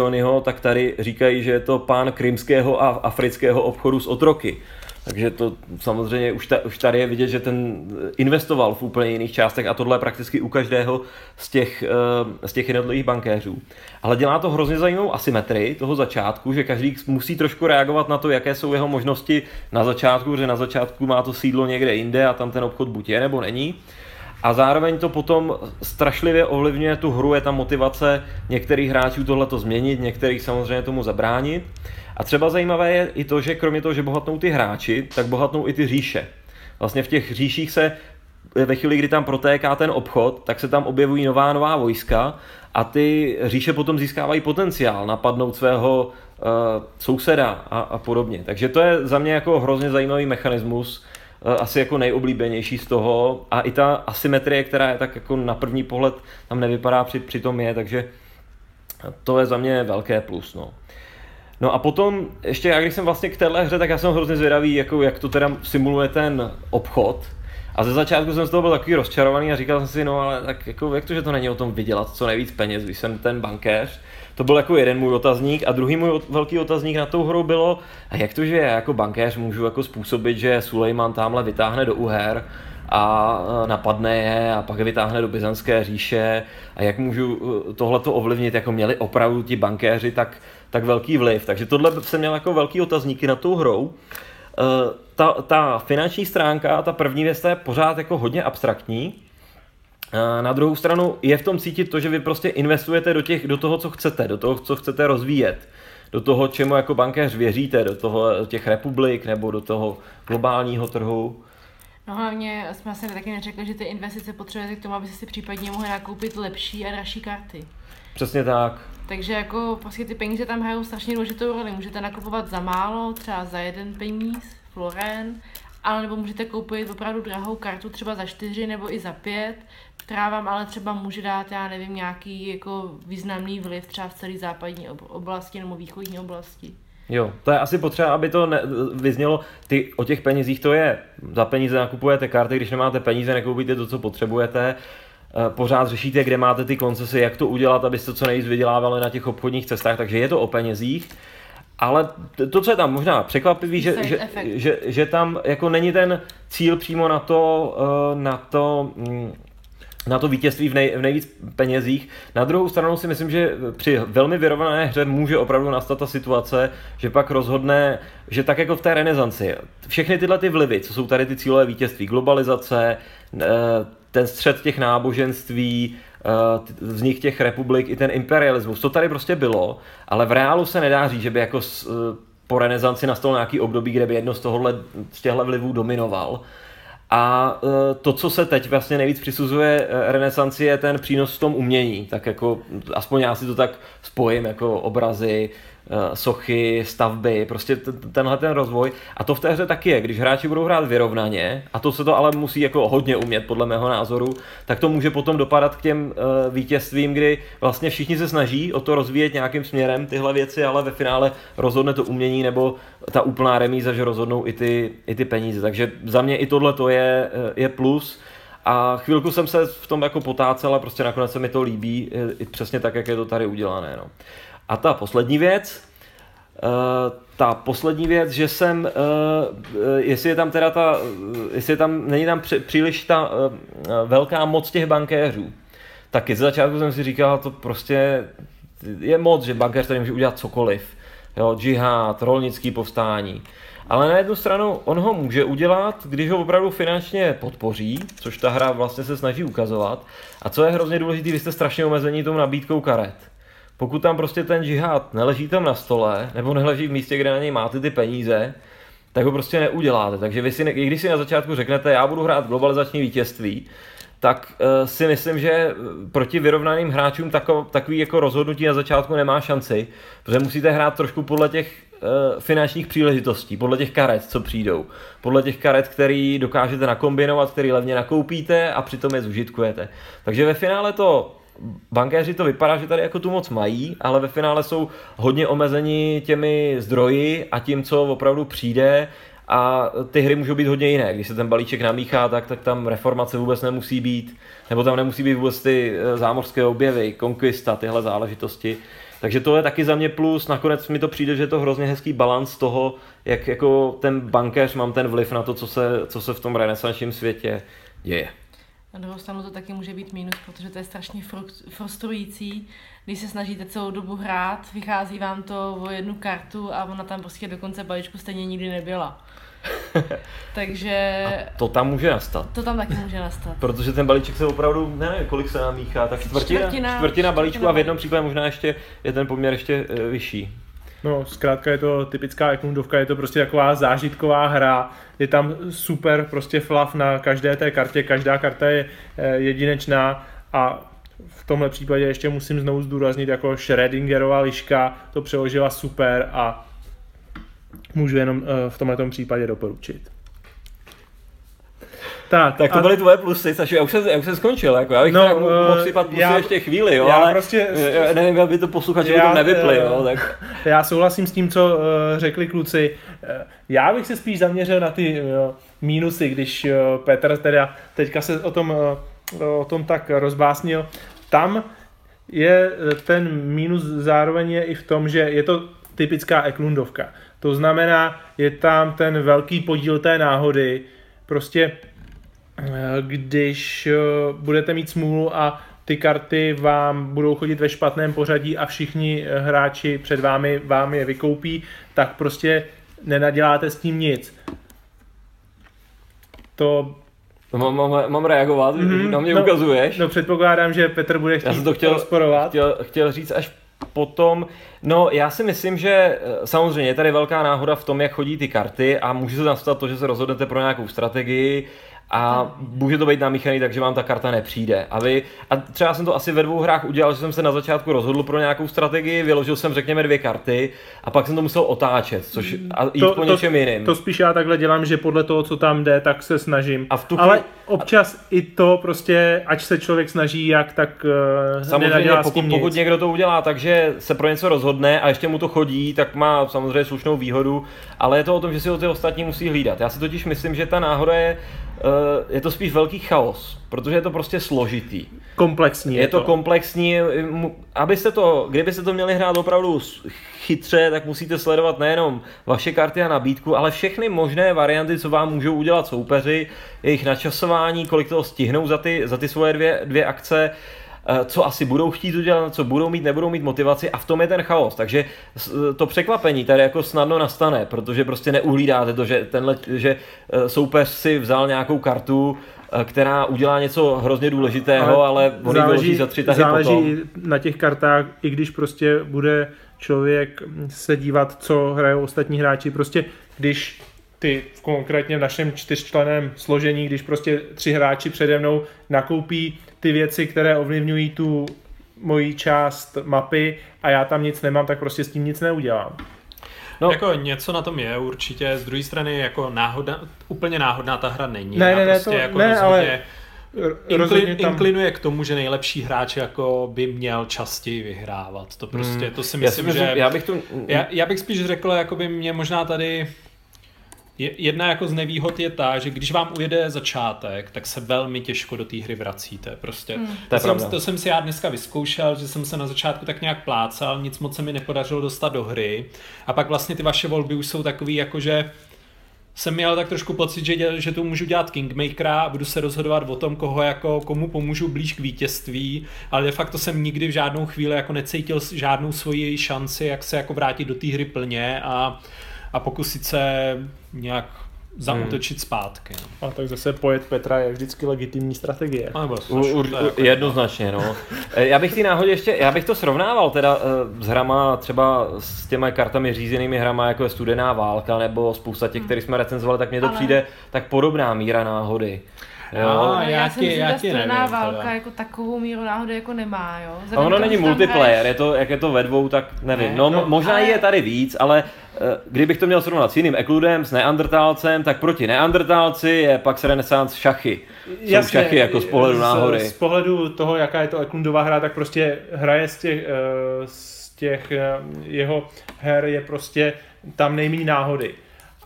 uh, tak tady říkají, že je to pán krymského a afrického obchodu s otroky. Takže to samozřejmě už, ta, už tady je vidět, že ten investoval v úplně jiných částech a tohle je prakticky u každého z těch, uh, z těch jednotlivých bankéřů. Ale dělá to hrozně zajímavou asymetrii toho začátku, že každý musí trošku reagovat na to, jaké jsou jeho možnosti na začátku, že na začátku má to sídlo někde jinde a tam ten obchod buď je nebo není. A zároveň to potom strašlivě ovlivňuje tu hru, je tam motivace některých hráčů tohle změnit, některých samozřejmě tomu zabránit. A třeba zajímavé je i to, že kromě toho, že bohatnou ty hráči, tak bohatnou i ty říše. Vlastně v těch říších se ve chvíli, kdy tam protéká ten obchod, tak se tam objevují nová nová vojska a ty říše potom získávají potenciál napadnout svého uh, souseda a, a podobně. Takže to je za mě jako hrozně zajímavý mechanismus, asi jako nejoblíbenější z toho a i ta asymetrie, která je tak jako na první pohled tam nevypadá, při, přitom je, takže to je za mě velké plus. No. No a potom, ještě já když jsem vlastně k téhle hře, tak já jsem hrozně zvědavý, jako jak to teda simuluje ten obchod. A ze začátku jsem z toho byl takový rozčarovaný a říkal jsem si, no ale tak jako, jak to, že to není o tom vydělat co nejvíc peněz, když jsem ten bankéř. To byl jako jeden můj otazník a druhý můj velký otazník na tou hrou bylo, a jak to, že já jako bankéř můžu jako způsobit, že Sulejman tamhle vytáhne do Uher a napadne je a pak je vytáhne do Byzantské říše a jak můžu e, tohleto ovlivnit, jako měli opravdu ti bankéři tak, tak velký vliv. Takže tohle jsem měl jako velký otazníky na tou hrou. Ta, ta finanční stránka, ta první věc, je pořád jako hodně abstraktní. Na druhou stranu je v tom cítit to, že vy prostě investujete do, těch, do toho, co chcete, do toho, co chcete rozvíjet do toho, čemu jako bankéř věříte, do toho do těch republik nebo do toho globálního trhu. No hlavně jsme se taky neřekli, že ty investice potřebujete k tomu, abyste si případně mohli nakoupit lepší a dražší karty. Přesně tak. Takže jako prostě ty peníze tam hrajou strašně důležitou roli. Můžete nakupovat za málo, třeba za jeden peníz, floren, ale nebo můžete koupit opravdu drahou kartu třeba za čtyři nebo i za pět, která vám ale třeba může dát, já nevím, nějaký jako významný vliv třeba v celé západní oblasti nebo východní oblasti. Jo, to je asi potřeba, aby to ne, vyznělo, ty o těch penězích to je. Za peníze nakupujete karty, když nemáte peníze, nekoupíte to, co potřebujete. Eh, pořád řešíte, kde máte ty koncesy, jak to udělat, abyste co nejvíc vydělávali na těch obchodních cestách, takže je to o penězích. Ale to, co je tam možná překvapivý, že, že, že, že tam jako není ten cíl přímo na to, eh, na to mm, na to vítězství v, nej, v nejvíc penězích. Na druhou stranu si myslím, že při velmi vyrovnané hře může opravdu nastat ta situace, že pak rozhodne, že tak jako v té renesanci, všechny tyhle ty vlivy, co jsou tady ty cílové vítězství, globalizace, eh, ten střed těch náboženství, vznik těch republik, i ten imperialismus, to tady prostě bylo, ale v reálu se nedá říct, že by jako eh, po renesanci nastalo nějaký období, kde by jedno z tohohle, z těchto vlivů dominoval. A e, to, co se teď vlastně nejvíc přisuzuje renesanci, je ten přínos v tom umění. Tak jako, aspoň já si to tak spojím, jako obrazy, Eh, sochy, stavby, prostě tenhle ten rozvoj. A to v té hře taky je, když hráči budou hrát vyrovnaně, a to se to ale musí jako hodně umět, podle mého názoru, tak to může potom dopadat k těm uh, vítězstvím, kdy vlastně všichni se snaží o to rozvíjet nějakým směrem tyhle věci, ale ve finále rozhodne to umění nebo ta úplná remíza, že rozhodnou i ty, i ty peníze. Takže za mě i tohle to je, eh, je plus. A chvilku jsem se v tom jako potácel a prostě nakonec se mi to líbí, i přesně tak, jak je to tady udělané. No. A ta poslední věc, uh, ta poslední věc, že jsem, uh, jestli je tam teda ta, jestli je tam, není tam příliš ta velká moc těch bankéřů, taky ze začátku jsem si říkal, to prostě je moc, že bankéř tady může udělat cokoliv. Jo, džihad, rolnický povstání. Ale na jednu stranu on ho může udělat, když ho opravdu finančně podpoří, což ta hra vlastně se snaží ukazovat. A co je hrozně důležité, vy jste strašně omezení tou nabídkou karet. Pokud tam prostě ten džihad neleží tam na stole, nebo neleží v místě, kde na něj máte ty peníze, tak ho prostě neuděláte. Takže vy si, i když si na začátku řeknete, já budu hrát globalizační vítězství, tak uh, si myslím, že proti vyrovnaným hráčům tako, takový jako rozhodnutí na začátku nemá šanci, protože musíte hrát trošku podle těch uh, finančních příležitostí, podle těch karet, co přijdou, podle těch karet, který dokážete nakombinovat, který levně nakoupíte a přitom je zužitkujete. Takže ve finále to bankéři to vypadá, že tady jako tu moc mají, ale ve finále jsou hodně omezeni těmi zdroji a tím, co opravdu přijde a ty hry můžou být hodně jiné. Když se ten balíček namíchá, tak, tak tam reformace vůbec nemusí být, nebo tam nemusí být vůbec ty eh, zámořské objevy, konkvista, tyhle záležitosti. Takže to je taky za mě plus. Nakonec mi to přijde, že je to hrozně hezký balans toho, jak jako ten bankéř mám ten vliv na to, co se, co se v tom renesančním světě děje. Na druhou stranu to taky může být mínus, protože to je strašně frustrující, když se snažíte celou dobu hrát, vychází vám to o jednu kartu a ona tam prostě do konce balíčku stejně nikdy nebyla. Takže... A to tam může nastat. To tam taky může nastat. Protože ten balíček se opravdu, ne, nevím, kolik se nám míchá, tak čtvrtina, čtvrtina, čtvrtina balíčku čtvrtina a v jednom případě možná ještě je ten poměr ještě e, vyšší. No, zkrátka je to typická ekundovka, je to prostě taková zážitková hra, je tam super prostě flav na každé té kartě, každá karta je eh, jedinečná. A v tomhle případě ještě musím znovu zdůraznit, jako Schrödingerová liška to přeložila super a můžu jenom eh, v tomhle případě doporučit. Tak, Tak to a- byly tvoje plusy, Saši, já už jsem, já už jsem skončil, jako, já bych No, tak mohl eh, sypat plusy já- ještě chvíli, jo, já ale prostě- eh, nevím, aby to posluchači Já, potom nevypli, eh, jo, tak Já souhlasím s tím, co uh, řekli kluci. Uh, já bych se spíš zaměřil na ty uh, mínusy, když uh, Petr teda teďka se o tom, uh, o tom tak rozbásnil. Tam je ten mínus zároveň je i v tom, že je to typická Eklundovka. To znamená, je tam ten velký podíl té náhody. Prostě když eh, budete mít smůlu a ty karty vám budou chodit ve špatném pořadí a všichni eh, hráči před vámi vám je vykoupí, tak prostě nenaděláte s tím nic. To, mám, mám, mám reagovat, Mhm, na mě no, ukazuješ. no předpokládám, že Petr bude chtít Já jsem to chtěl, rozporovat. chtěl, chtěl říct až potom. No, já si myslím, že eh, samozřejmě je tady velká náhoda v tom, jak chodí ty karty a může se nastat to, že se rozhodnete pro nějakou strategii a může to být namíchaný tak, že vám ta karta nepřijde. A vy, a třeba jsem to asi ve dvou hrách udělal, že jsem se na začátku rozhodl pro nějakou strategii, vyložil jsem řekněme dvě karty a pak jsem to musel otáčet, což a jít po něčem jiným. To spíš já takhle dělám, že podle toho, co tam jde, tak se snažím. A v tu Ale občas i to prostě, ať se člověk snaží jak, tak uh, Samozřejmě, pokud, pokud někdo to udělá tak, že se pro něco rozhodne a ještě mu to chodí, tak má samozřejmě slušnou výhodu, ale je to o tom, že si ho ty ostatní musí hlídat. Já si totiž myslím, že ta náhoda je, je to spíš velký chaos, protože je to prostě složitý. Komplexní Je to komplexní, abyste to, kdybyste to měli hrát opravdu chytře, tak musíte sledovat nejenom vaše karty a nabídku, ale všechny možné varianty, co vám můžou udělat soupeři, jejich načasování, kolik toho stihnou za ty, za ty svoje dvě, dvě akce, eh, co asi budou chtít udělat, co budou mít, nebudou mít motivaci a v tom je ten chaos. Takže s- to překvapení tady jako snadno nastane, protože prostě neuhlídáte to, že, tenhle, že eh, soupeř si vzal nějakou kartu, eh, která udělá něco hrozně důležitého, ale, ale on vyloží za tři tahy záleží potom. na těch kartách, i když prostě bude člověk se dívat, co hrajou ostatní hráči. Prostě když ty konkrétně v našem čtyřčleném složení, když prostě tři hráči přede mnou nakoupí ty věci, které ovlivňují tu moji část mapy a já tam nic nemám, tak prostě s tím nic neudělám. No. Jako něco na tom je určitě, z druhé strany jako náhoda, úplně náhodná ta hra není. Ne, Já ne, ne, prostě to- jako ne, ale Inkli, Rozhodně tam... inklinuje k tomu, že nejlepší hráč jako by měl častěji vyhrávat. To prostě, Hmm. to si Já, myslím, si myslím, že... já bych to... Já, já bych spíš řekl, jako by mě možná tady Jedna jako z nevýhod je ta, že když vám ujede začátek, tak se velmi těžko do té hry vracíte. Prostě. Hmm. To To, jsem, to jsem si já dneska vyzkoušel, že jsem se na začátku tak nějak plácal, nic moc se mi nepodařilo dostat do hry. A pak vlastně ty vaše volby už jsou takový, jako že jsem měl tak trošku pocit, že, děl, že tu můžu dělat Kingmakera a budu se rozhodovat o tom, koho jako, komu pomůžu blíž k vítězství, ale de facto jsem nikdy v žádnou chvíli jako necítil žádnou svoji šanci, jak se jako vrátit do té hry plně a, a pokusit se nějak zautočit zpátky. No. A tak zase pojet Petra je vždycky legitimní strategie. A Nebo U, u, u, jednoznačně, no. Eh, Já bych ty náhodě ještě, já bych to srovnával teda eh, s hrama třeba s těma kartami řízenými hrama, jako je Studená válka nebo spousta těch, které jsme recenzovali, tak mně to Ale- přijde tak podobná míra náhody. Jo. A, Ale já já, ti- si myslím, já že straná nevím, válka teda. jako takovou míru náhody jako nemá, jo. A Vzhledem ono není multiplayer, hraješ- je to, jak je to ve dvou, tak nevím. Ne, No, no, možná ale- je tady víc, ale kdybych to měl srovnat s jiným Ekludem, s Neandertálcem, tak proti Neandertálci je Pax Renaissance šachy. Jsou šachy jako z pohledu náhody. Z, z pohledu toho, jaká je to Eklundová hra, tak prostě hraje z těch, eh, z těch eh, jeho her je prostě tam nejméně náhody.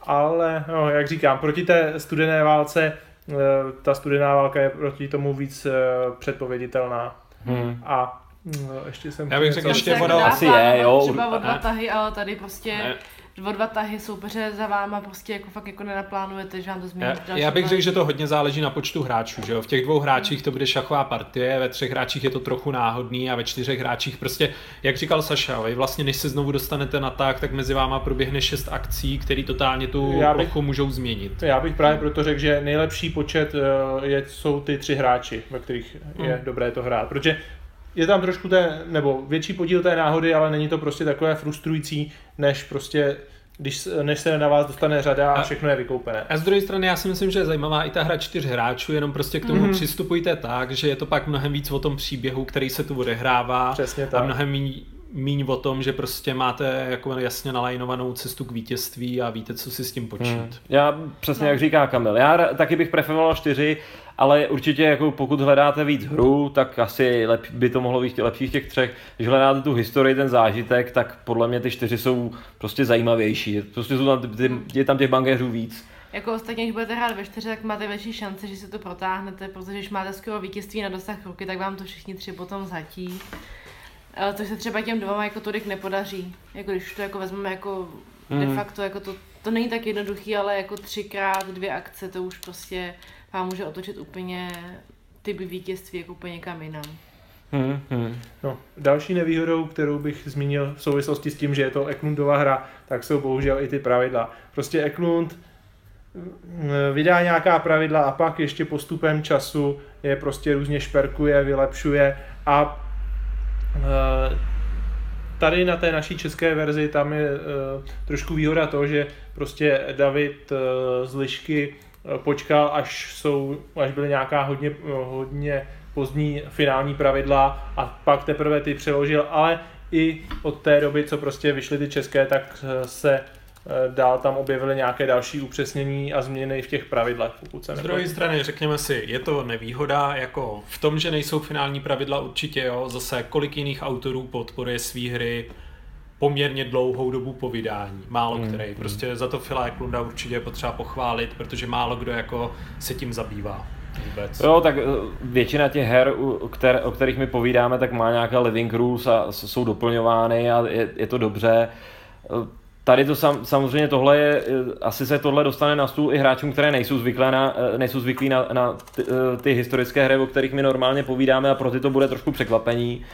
Ale, no, jak říkám, proti té studené válce, eh, ta studená válka je proti tomu víc eh, předpověditelná. Hmm. A mm, ještě jsem... Já bych řekl ještě ono- Asi je, jo, Třeba o dva ne. tahy, ale tady prostě Ne. O dva tahy soupeře za váma prostě jako fakt jako nenaplánujete, že vám to změní. Já, já bych řekl, že to hodně záleží na počtu hráčů. Že jo? V těch dvou hráčích to bude šachová partie, ve třech hráčích je to trochu náhodný a ve čtyřech hráčích prostě, jak říkal Saša, vy vlastně než se znovu dostanete na tak, tak mezi váma proběhne šest akcí, které totálně tu Já bych- plochu můžou změnit. Já bych právě proto řekl, že nejlepší počet eh, je, jsou ty tři hráči, ve kterých je dobré to hrát. Protože je tam trošku té, nebo větší podíl té náhody, ale není to prostě takové frustrující, než prostě, když, než se na vás dostane řada a A- všechno je vykoupené. A z druhé strany já si myslím, že je zajímavá i ta hra čtyř hráčů, jenom prostě k tomu Mhm. mm-hmm. přistupujte tak, že je to pak mnohem víc o tom příběhu, který se tu odehrává Přesně a tak. mnohem mí- míň o tom, že prostě máte jako jasně nalajnovanou cestu k vítězství a víte, co si s tím počít. Hmm. Já přesně jak říká Kamil, já taky bych preferoval čtyři, ale určitě jako pokud hledáte víc hru, tak asi lep, by to mohlo být lepší v těch třech. Když hledáte tu historii, ten zážitek, tak podle mě ty čtyři jsou prostě zajímavější. Prostě jsou tam, ty, je tam těch bankéřů víc. Jako ostatně, když budete hrát ve čtyři, tak máte větší šance, že si to protáhnete, protože když máte skoro vítězství na dosah ruky, tak vám to všichni tři potom zatí. Což se třeba těm dvoma jako tolik nepodaří. Jako když to jako vezmeme jako mm. de facto, jako to, to není tak jednoduchý, ale jako třikrát dvě akce, to už prostě vám může otočit úplně typ vítězství jako úplně někam jinam. Hmm, hmm. No, další nevýhodou, kterou bych zmínil v souvislosti s tím, že je to Eklundová hra, tak jsou bohužel i ty pravidla. Prostě Eklund mm, vydá nějaká pravidla a pak ještě postupem času je prostě různě šperkuje, vylepšuje a tady na té naší české verzi tam je e, trošku výhoda to, že prostě David e, z Lišky počkal, až, jsou, až byly nějaká hodně, hodně pozdní finální pravidla a pak teprve ty přeložil, ale i od té doby, co prostě vyšly ty české, tak se eh, dál tam objevily nějaké další upřesnění a změny v těch pravidlech, pokud se Z druhé strany, řekněme si, je to nevýhoda, jako v tom, že nejsou finální pravidla určitě, jo, zase kolik jiných autorů podporuje své hry poměrně dlouhou dobu po vydání. Málo mm, který. Prostě za to Fila Eklunda určitě je potřeba pochválit, protože málo kdo jako se tím zabývá. Vůbec. Jo, tak eh, většina těch her, o kterých my povídáme, tak má nějaké living rules a jsou doplňovány a je, je to dobře. Eh, tady to sam, samozřejmě tohle je, eh, asi se tohle dostane na stůl i hráčům, které nejsou, na, nejsou zvyklí na, na ty, ty historické hry, o kterých my normálně povídáme a pro ty to bude trošku překvapení.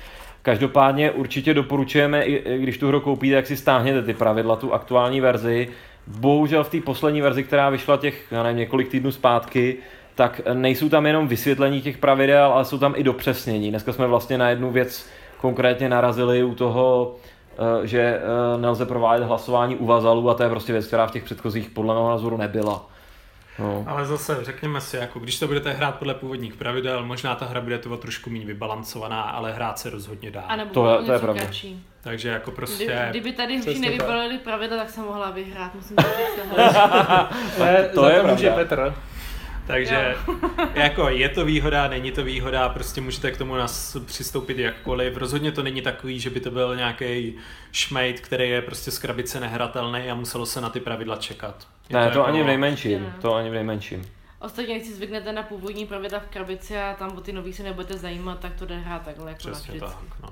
Každopádně určitě doporučujeme, i když tu hru koupíte, jak si stáhněte ty pravidla, tu aktuální verzi. Bohužel v té poslední verzi, která vyšla těch, já nevím, několik týdnů zpátky, tak nejsou tam jenom vysvětlení těch pravidel, ale jsou tam i dopřesnění. Dneska jsme vlastně na jednu věc konkrétně narazili u toho, eh, že eh, nelze provádět hlasování u vazalů a to je prostě věc, která v těch předchozích podle mého názoru nebyla. No. Ale zase řekněme si, jako když to budete hrát podle původních pravidel, možná ta hra bude to trošku méně vybalancovaná, ale hrát se rozhodně dá. A nebo to, je, to je pravda. Kratší. Takže jako prostě... Kdy, kdyby tady hři nevybalili pravidla, tak jsem mohla vyhrát. Musím to říct. to je, to je může Petr. Takže jako je to výhoda, není to výhoda, prostě můžete k tomu nás přistoupit jakkoliv. Rozhodně to není takový, že by to byl nějaký šmejt, který je prostě z krabice nehratelný a muselo se na ty pravidla čekat. Je ne, to, to jako... ani v nejmenším, to ani v nejmenším. Ostatně, když si zvyknete na původní pravidla v krabici a tam o ty nový se nebudete zajímat, tak to jde hrát takhle jako Přesně tak, no.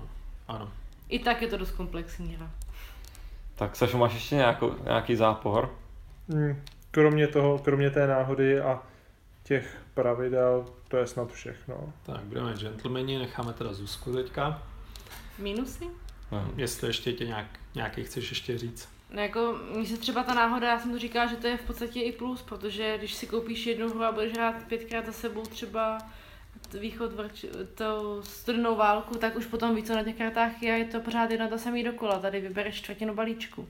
Ano. I tak je to dost komplexní hra. Tak Sašo, máš ještě nějakou, nějaký zápohor? Hmm, kromě toho, kromě té náhody a těch pravidel, to je snad všechno. Tak, budeme gentlemani, necháme teda Zuzku teďka. Minusy? Aha. Jestli ještě tě nějak, nějaký chceš ještě říct. No jako, mně se třeba ta náhoda, já jsem to říkala, že to je v podstatě i plus, protože když si koupíš jednu hru a budeš hrát pětkrát za sebou třeba východ, vrč, to studenou válku, tak už potom víc na těch kartách je, je to pořád jedna ta samý dokola, tady vybereš čtvrtinu balíčku.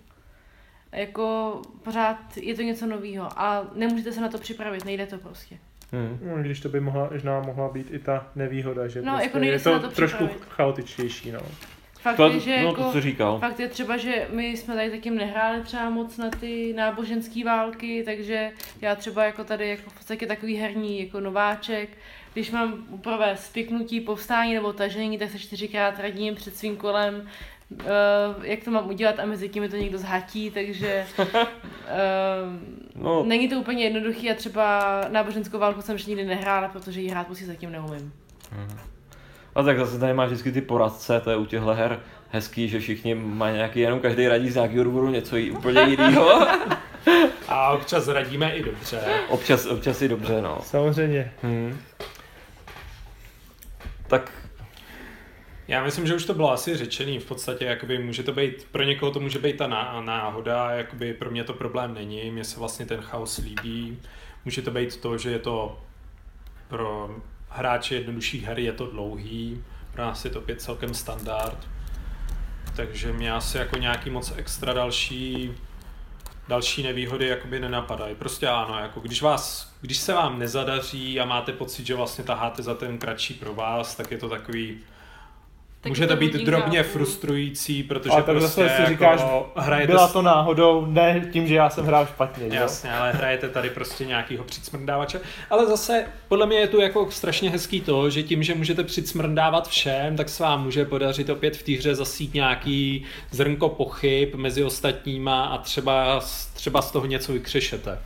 Jako pořád je to něco nového a nemůžete se na to připravit, nejde to prostě. Hmm. No, když to by mohla, možná mohla být i ta nevýhoda, že no, prostě jako je to, to trošku chaotičtější. No. Fakt to, je, že no, jako, to, co říkal. fakt je třeba, že my jsme tady takým nehráli třeba moc na ty náboženské války, takže já třeba jako tady jako v podstatě takový herní jako nováček, když mám provést spiknutí, povstání nebo tažení, tak se čtyřikrát radím před svým kolem, uh, jak to mám udělat a mezi tím mi to někdo zhatí, takže uh, no. není to úplně jednoduchý a třeba náboženskou válku jsem ještě nikdy nehrála, protože ji hrát prostě zatím neumím. Hmm. A tak zase tady máš vždycky ty poradce, to je u těchto her hezký, že všichni mají nějaký, jenom každý radí z nějakého důvodu něco úplně jiného. A občas radíme i dobře. Občas, občas i dobře, no. Samozřejmě. Hmm. Tak já myslím, že už to bylo asi řečený, v podstatě jakoby může to být, pro někoho to může být ta náhoda, jakoby pro mě to problém není, mně se vlastně ten chaos líbí, může to být to, že je to pro hráče jednodušších her je to dlouhý, pro nás je to pět celkem standard, takže mě asi jako nějaký moc extra další další nevýhody jakoby nenapadají. Prostě ano, jako když, vás, když se vám nezadaří a máte pocit, že vlastně taháte za ten kratší pro vás, tak je to takový Tak Může to být hodinka drobně frustrující, protože Ale tak prostě zase si jako říkáš, hrajete byla to náhodou, ne tím, že já jsem hrál špatně. jo? Jasně, ale hrajete tady prostě nějakýho přicmrdávače. Ale zase, podle mě je tu jako strašně hezký to, že tím, že můžete přicmrdávat všem, tak se vám může podařit opět v té hře zasít nějaký zrnko pochyb mezi ostatníma a třeba, třeba z toho něco vykřešete.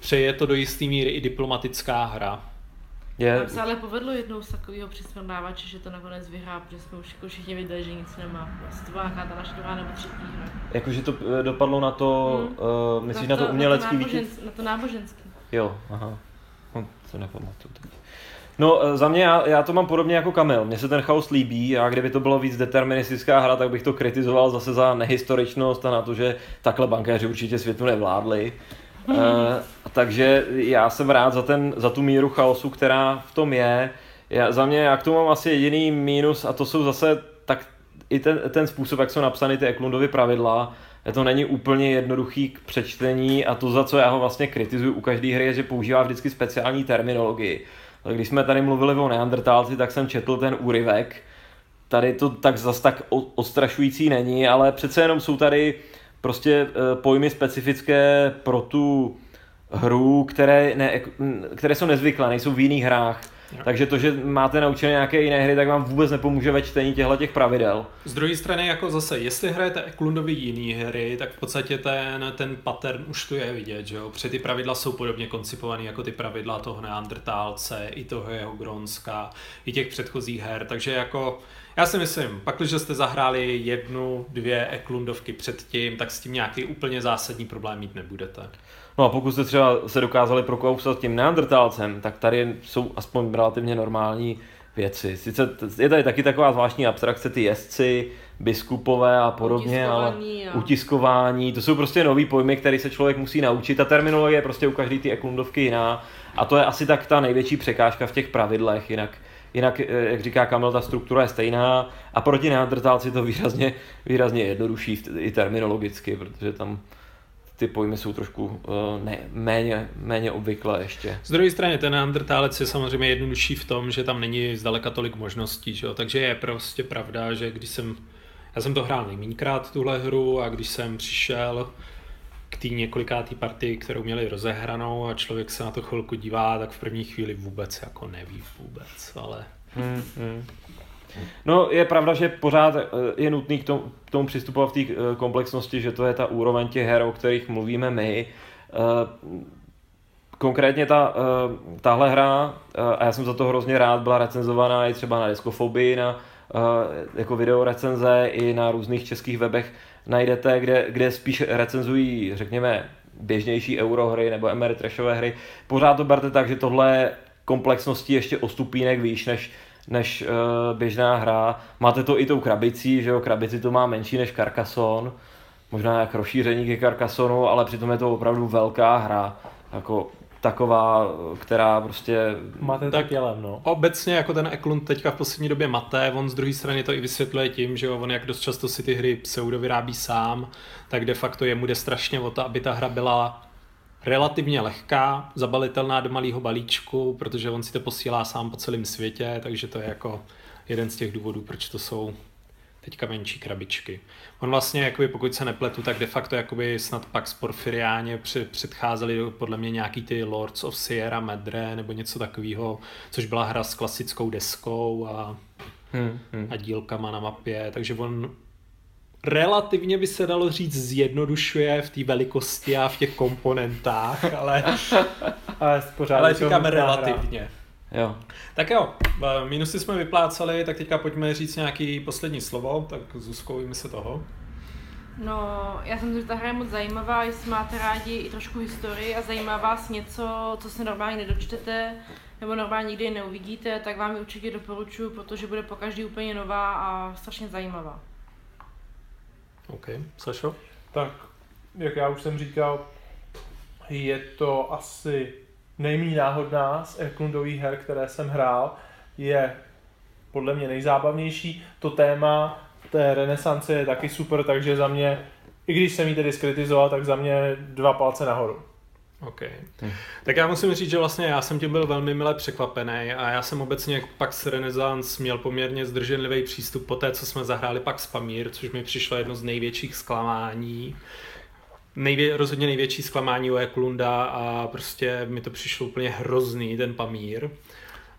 Přeje to do jistý míry i diplomatická hra. Je, Nám se ale povedlo jednou z takového přismrdávače, že to nakonec vyhrál, protože jsme už jako všichni viděli, že nic nemá. Vlastně to byla nějaká ta naše druhá nebo třetí hra. jakože to eh, dopadlo na to, Hmm. uh, myslíš na to umělecký na to, náboženský, na to náboženský. Jo, aha. Hm, co nepamatuju teď. No, eh, za mě, já, já to mám podobně jako Kamil. Mně se ten chaos líbí a kdyby to bylo víc deterministická hra, tak bych to kritizoval zase za nehistoričnost a na to, že takhle bankéři určitě světu nevládli. Uh, takže já jsem rád za, ten, za tu míru chaosu, která v tom je. Já, za mě, já k tomu mám asi jediný mínus a to jsou zase tak i ten, ten způsob, jak jsou napsány ty Eklundovy pravidla, to není úplně jednoduchý k přečtení a to, za co já ho vlastně kritizuju u každé hry, je, že používá vždycky speciální terminologii. Když jsme tady mluvili o Neandertálci, tak jsem četl ten úryvek. Tady to tak zas tak o- odstrašující není, ale přece jenom jsou tady prostě eh, pojmy specifické pro tu hru, které, ne, které jsou nezvyklé, nejsou v jiných hrách. Jo. Takže to, že máte naučené nějaké jiné hry, tak vám vůbec nepomůže ve čtení těchto těch pravidel. Z druhé strany, jako zase, jestli hrajete Eklundovi jiný hry, tak v podstatě ten, ten pattern už tu je vidět, že jo? Protože ty pravidla jsou podobně koncipované jako ty pravidla toho Neandertálce, i toho jeho Gronska, i těch předchozích her, takže jako já si myslím, pak, když jste zahráli jednu, dvě Eklundovky předtím, tak s tím nějaký úplně zásadní problém mít nebudete. No a pokud jste třeba se dokázali prokousat tím neandertálcem, tak tady jsou aspoň relativně normální věci. Sice je tady taky taková zvláštní abstrakce, ty jezdci, biskupové a podobně, ale Utiskování a- utiskování, to jsou prostě nový pojmy, které se člověk musí naučit. Ta terminologie je prostě u každé ty eklundovky jiná a to je asi tak ta největší překážka v těch pravidlech, jinak Jinak, eh, jak říká Kamil, ta struktura je stejná a proti neandertálci to výrazně, výrazně jednodušší i terminologicky, protože tam ty pojmy jsou trošku eh, ne, méně, méně obvyklé ještě. Z druhé strany, ten Neandertálec je samozřejmě jednodušší v tom, že tam není zdaleka tolik možností, že jo? takže je prostě pravda, že když jsem, já jsem to hrál nejmínkrát tuhle hru a když jsem přišel k té několikátý partii, kterou měli rozehranou a člověk se na to chvilku dívá, tak v první chvíli vůbec jako neví vůbec, ale Hmm, hmm. No je pravda, že pořád eh, je nutný k tomu, k tomu přistupovat v té eh, komplexnosti, že to je ta úroveň těch her, o kterých mluvíme my. Eh, Konkrétně ta, tahle hra, a já jsem za to hrozně rád, byla recenzovaná i třeba na Diskofobii, na jako video recenze i na různých českých webech najdete, kde, kde spíš recenzují, řekněme, běžnější eurohry nebo Ameritrashové hry. Pořád to berte tak, že tohle je komplexností ještě o stupínek výš než, než uh, běžná hra. Máte to i tou krabicí, že jo, krabici to má menší než Carcassonne, možná jak rozšíření ke Carcassonu, ale přitom je to opravdu velká hra, jako taková, která prostě Máte Tak- jelem, no. Obecně jako ten Eklund teďka v poslední době maté, on z druhé strany to i vysvětluje tím, že jo, on jak dost často si ty hry pseudo vyrábí sám, tak de facto jemu jde strašně o to, aby ta hra byla relativně lehká, zabalitelná do malého balíčku, protože on si to posílá sám po celém světě, takže to je jako jeden z těch důvodů, proč to jsou teďka menší krabičky. On vlastně, jakoby, pokud se nepletu, tak de facto jakoby snad pak z Porfiriáně před, předcházeli podle mě nějaký ty Lords of Sierra Madre nebo něco takového, což byla hra s klasickou deskou a, hmm, hmm. a dílkama na mapě, takže on relativně by se dalo říct zjednodušuje v té velikosti a v těch komponentách, ale, Ale ale říkáme nutná hra. Jo. Tak jo, eh, minusy jsme vyplácali, tak teďka pojďme říct nějaký poslední slovo, tak Zuzko, ujmi se toho. No, já jsem si, že ta hra je moc zajímavá, jestli máte rádi i trošku historii a zajímá vás něco, co se normálně nedočtete, nebo normálně nikdy neuvidíte, tak vám ji určitě doporučuji, protože bude po každý úplně nová a strašně zajímavá. OK, Sašo? Tak, jak já už jsem říkal, je to asi nejméně náhodná z Eklundových her, které jsem hrál. Je podle mě nejzábavnější. To téma té renesance je taky super, takže za mě, i když jsem ji tedy skritizoval, tak za mě dva palce nahoru. OK. Tak já musím říct, že vlastně já jsem tím byl velmi milé překvapený a já jsem obecně pak s Renaissance měl poměrně zdrženlivý přístup po té, co jsme zahráli pak s Pamír, což mi přišlo jedno z největších zklamání. Nejvě, rozhodně největší zklamání u Eklunda a prostě mi to přišlo úplně hrozný, ten Pamír.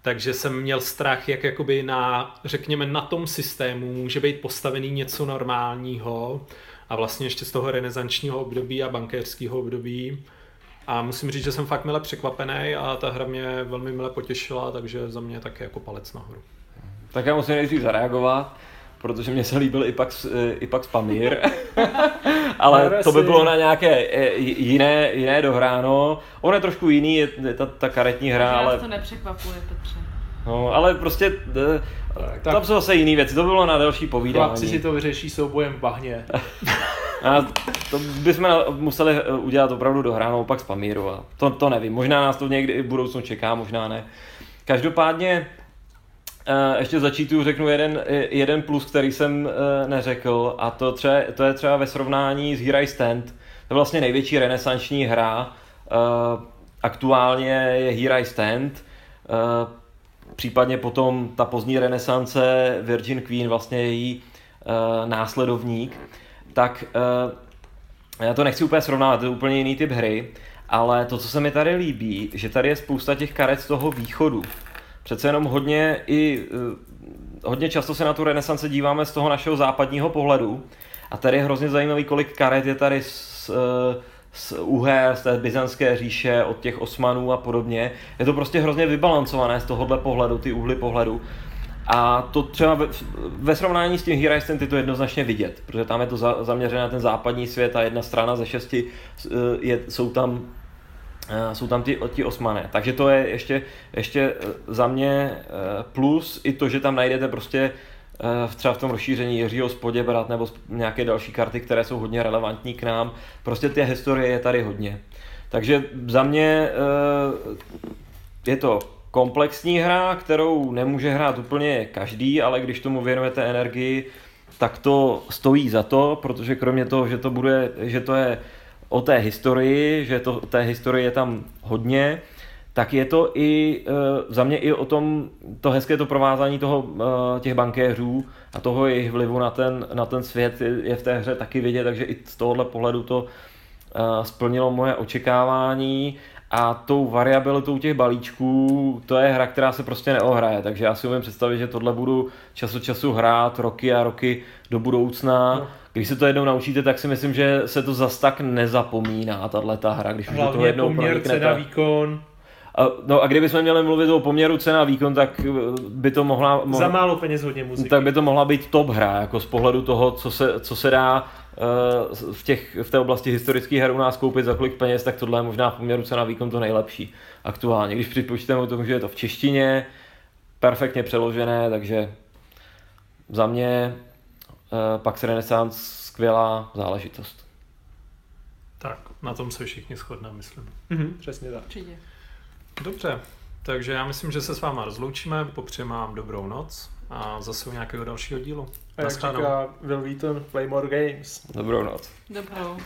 Takže jsem měl strach, jak jakoby na, řekněme, na tom systému může být postavený něco normálního a vlastně ještě z toho renesančního období a bankéřského období. A musím říct, že jsem fakt mile překvapený a ta hra mě velmi mile potěšila, takže za mě také jako palec nahoru. Tak já musím nejdřív zareagovat, protože mě se líbil i Pax, i Pax Pamír, ale to by bylo na nějaké eh, jiné, jiné dohráno. On je trošku jiný, je, je ta, ta karetní hra, ale... to nepřekvapuje, Petře. No, ale prostě eh, tak, tam jsou zase jiné věci, to by bylo na další povídání. Chlapci si to vyřeší soubojem v bahně. A to bychom museli eh, udělat opravdu dohránou pak z Pamíru a to, to nevím, možná nás to někdy v budoucnu čeká, možná ne. Každopádně eh, ještě začítu řeknu jeden, jeden plus, který jsem neřekl a to, třeba, to je třeba ve srovnání s Here I Stand. To je vlastně největší renesanční hra. Aktuálně je Here I Stand Případně potom ta pozdní renesance Virgin Queen, vlastně její uh, následovník, tak uh, já to nechci úplně srovnávat, to je úplně jiný typ hry, ale to, co se mi tady líbí, že tady je spousta těch karet z toho východu. Přece jenom hodně i uh, hodně často se na tu renesance díváme z toho našeho západního pohledu a tady je hrozně zajímavý, kolik karet je tady z, uh, z Uher, z té byzantské říše, od těch Osmanů a podobně. Je to prostě hrozně vybalancované z tohohle pohledu, ty úhly pohledu. A to třeba ve, ve srovnání s tím Here je to jednoznačně vidět, protože tam je to za, zaměřené na ten západní svět a jedna strana ze šesti eh, je, jsou tam eh, jsou tam ti, ti osmané. Takže to je ještě, ještě eh, za mě plus i to, že tam najdete prostě v třeba v tom rozšíření Jiřího Spoděbrat nebo nějaké další karty, které jsou hodně relevantní k nám. Prostě té historie je tady hodně. Takže za mě eh, je to komplexní hra, kterou nemůže hrát úplně každý, ale když tomu věnujete energii, tak to stojí za to, protože kromě toho, že to, bude, že to je o té historii, že to, té historie je tam hodně, tak je to i uh, za mě i o tom, to hezké to provázání toho, uh, těch bankéřů a toho jejich vlivu na ten, na ten svět je, v té hře taky vidět, takže i z tohohle pohledu to uh, splnilo moje očekávání a tou variabilitou těch balíčků, to je hra, která se prostě neohraje, takže já si umím představit, že tohle budu čas od času hrát roky a roky do budoucna. No. Když se to jednou naučíte, tak si myslím, že se to zas tak nezapomíná, tahle ta hra, když už do toho jednou poměr cena, výkon. A, no a kdybychom měli mluvit o poměru cena výkon, tak eh, by to mohla... mohla Za málo peněz hodně muziky. Tak by to mohla být top hra, jako z pohledu toho, co se, co se dá uh, v, těch, v té oblasti historických her u nás koupit za kolik peněz, tak tohle je možná v poměru cena výkon to nejlepší aktuálně. Když připočteme tomu, že je to v češtině, perfektně přeložené, takže za mě Pax Renaissance skvělá záležitost. Tak, na tom se všichni shodneme, myslím. Mhm, přesně tak. Určitě. Dobře, takže já myslím, že se s váma rozloučíme, popřejeme vám dobrou noc a zase u nějakého dalšího dílu. A jak říká Will Wheaton, play more games. Dobrou noc. Dobrou.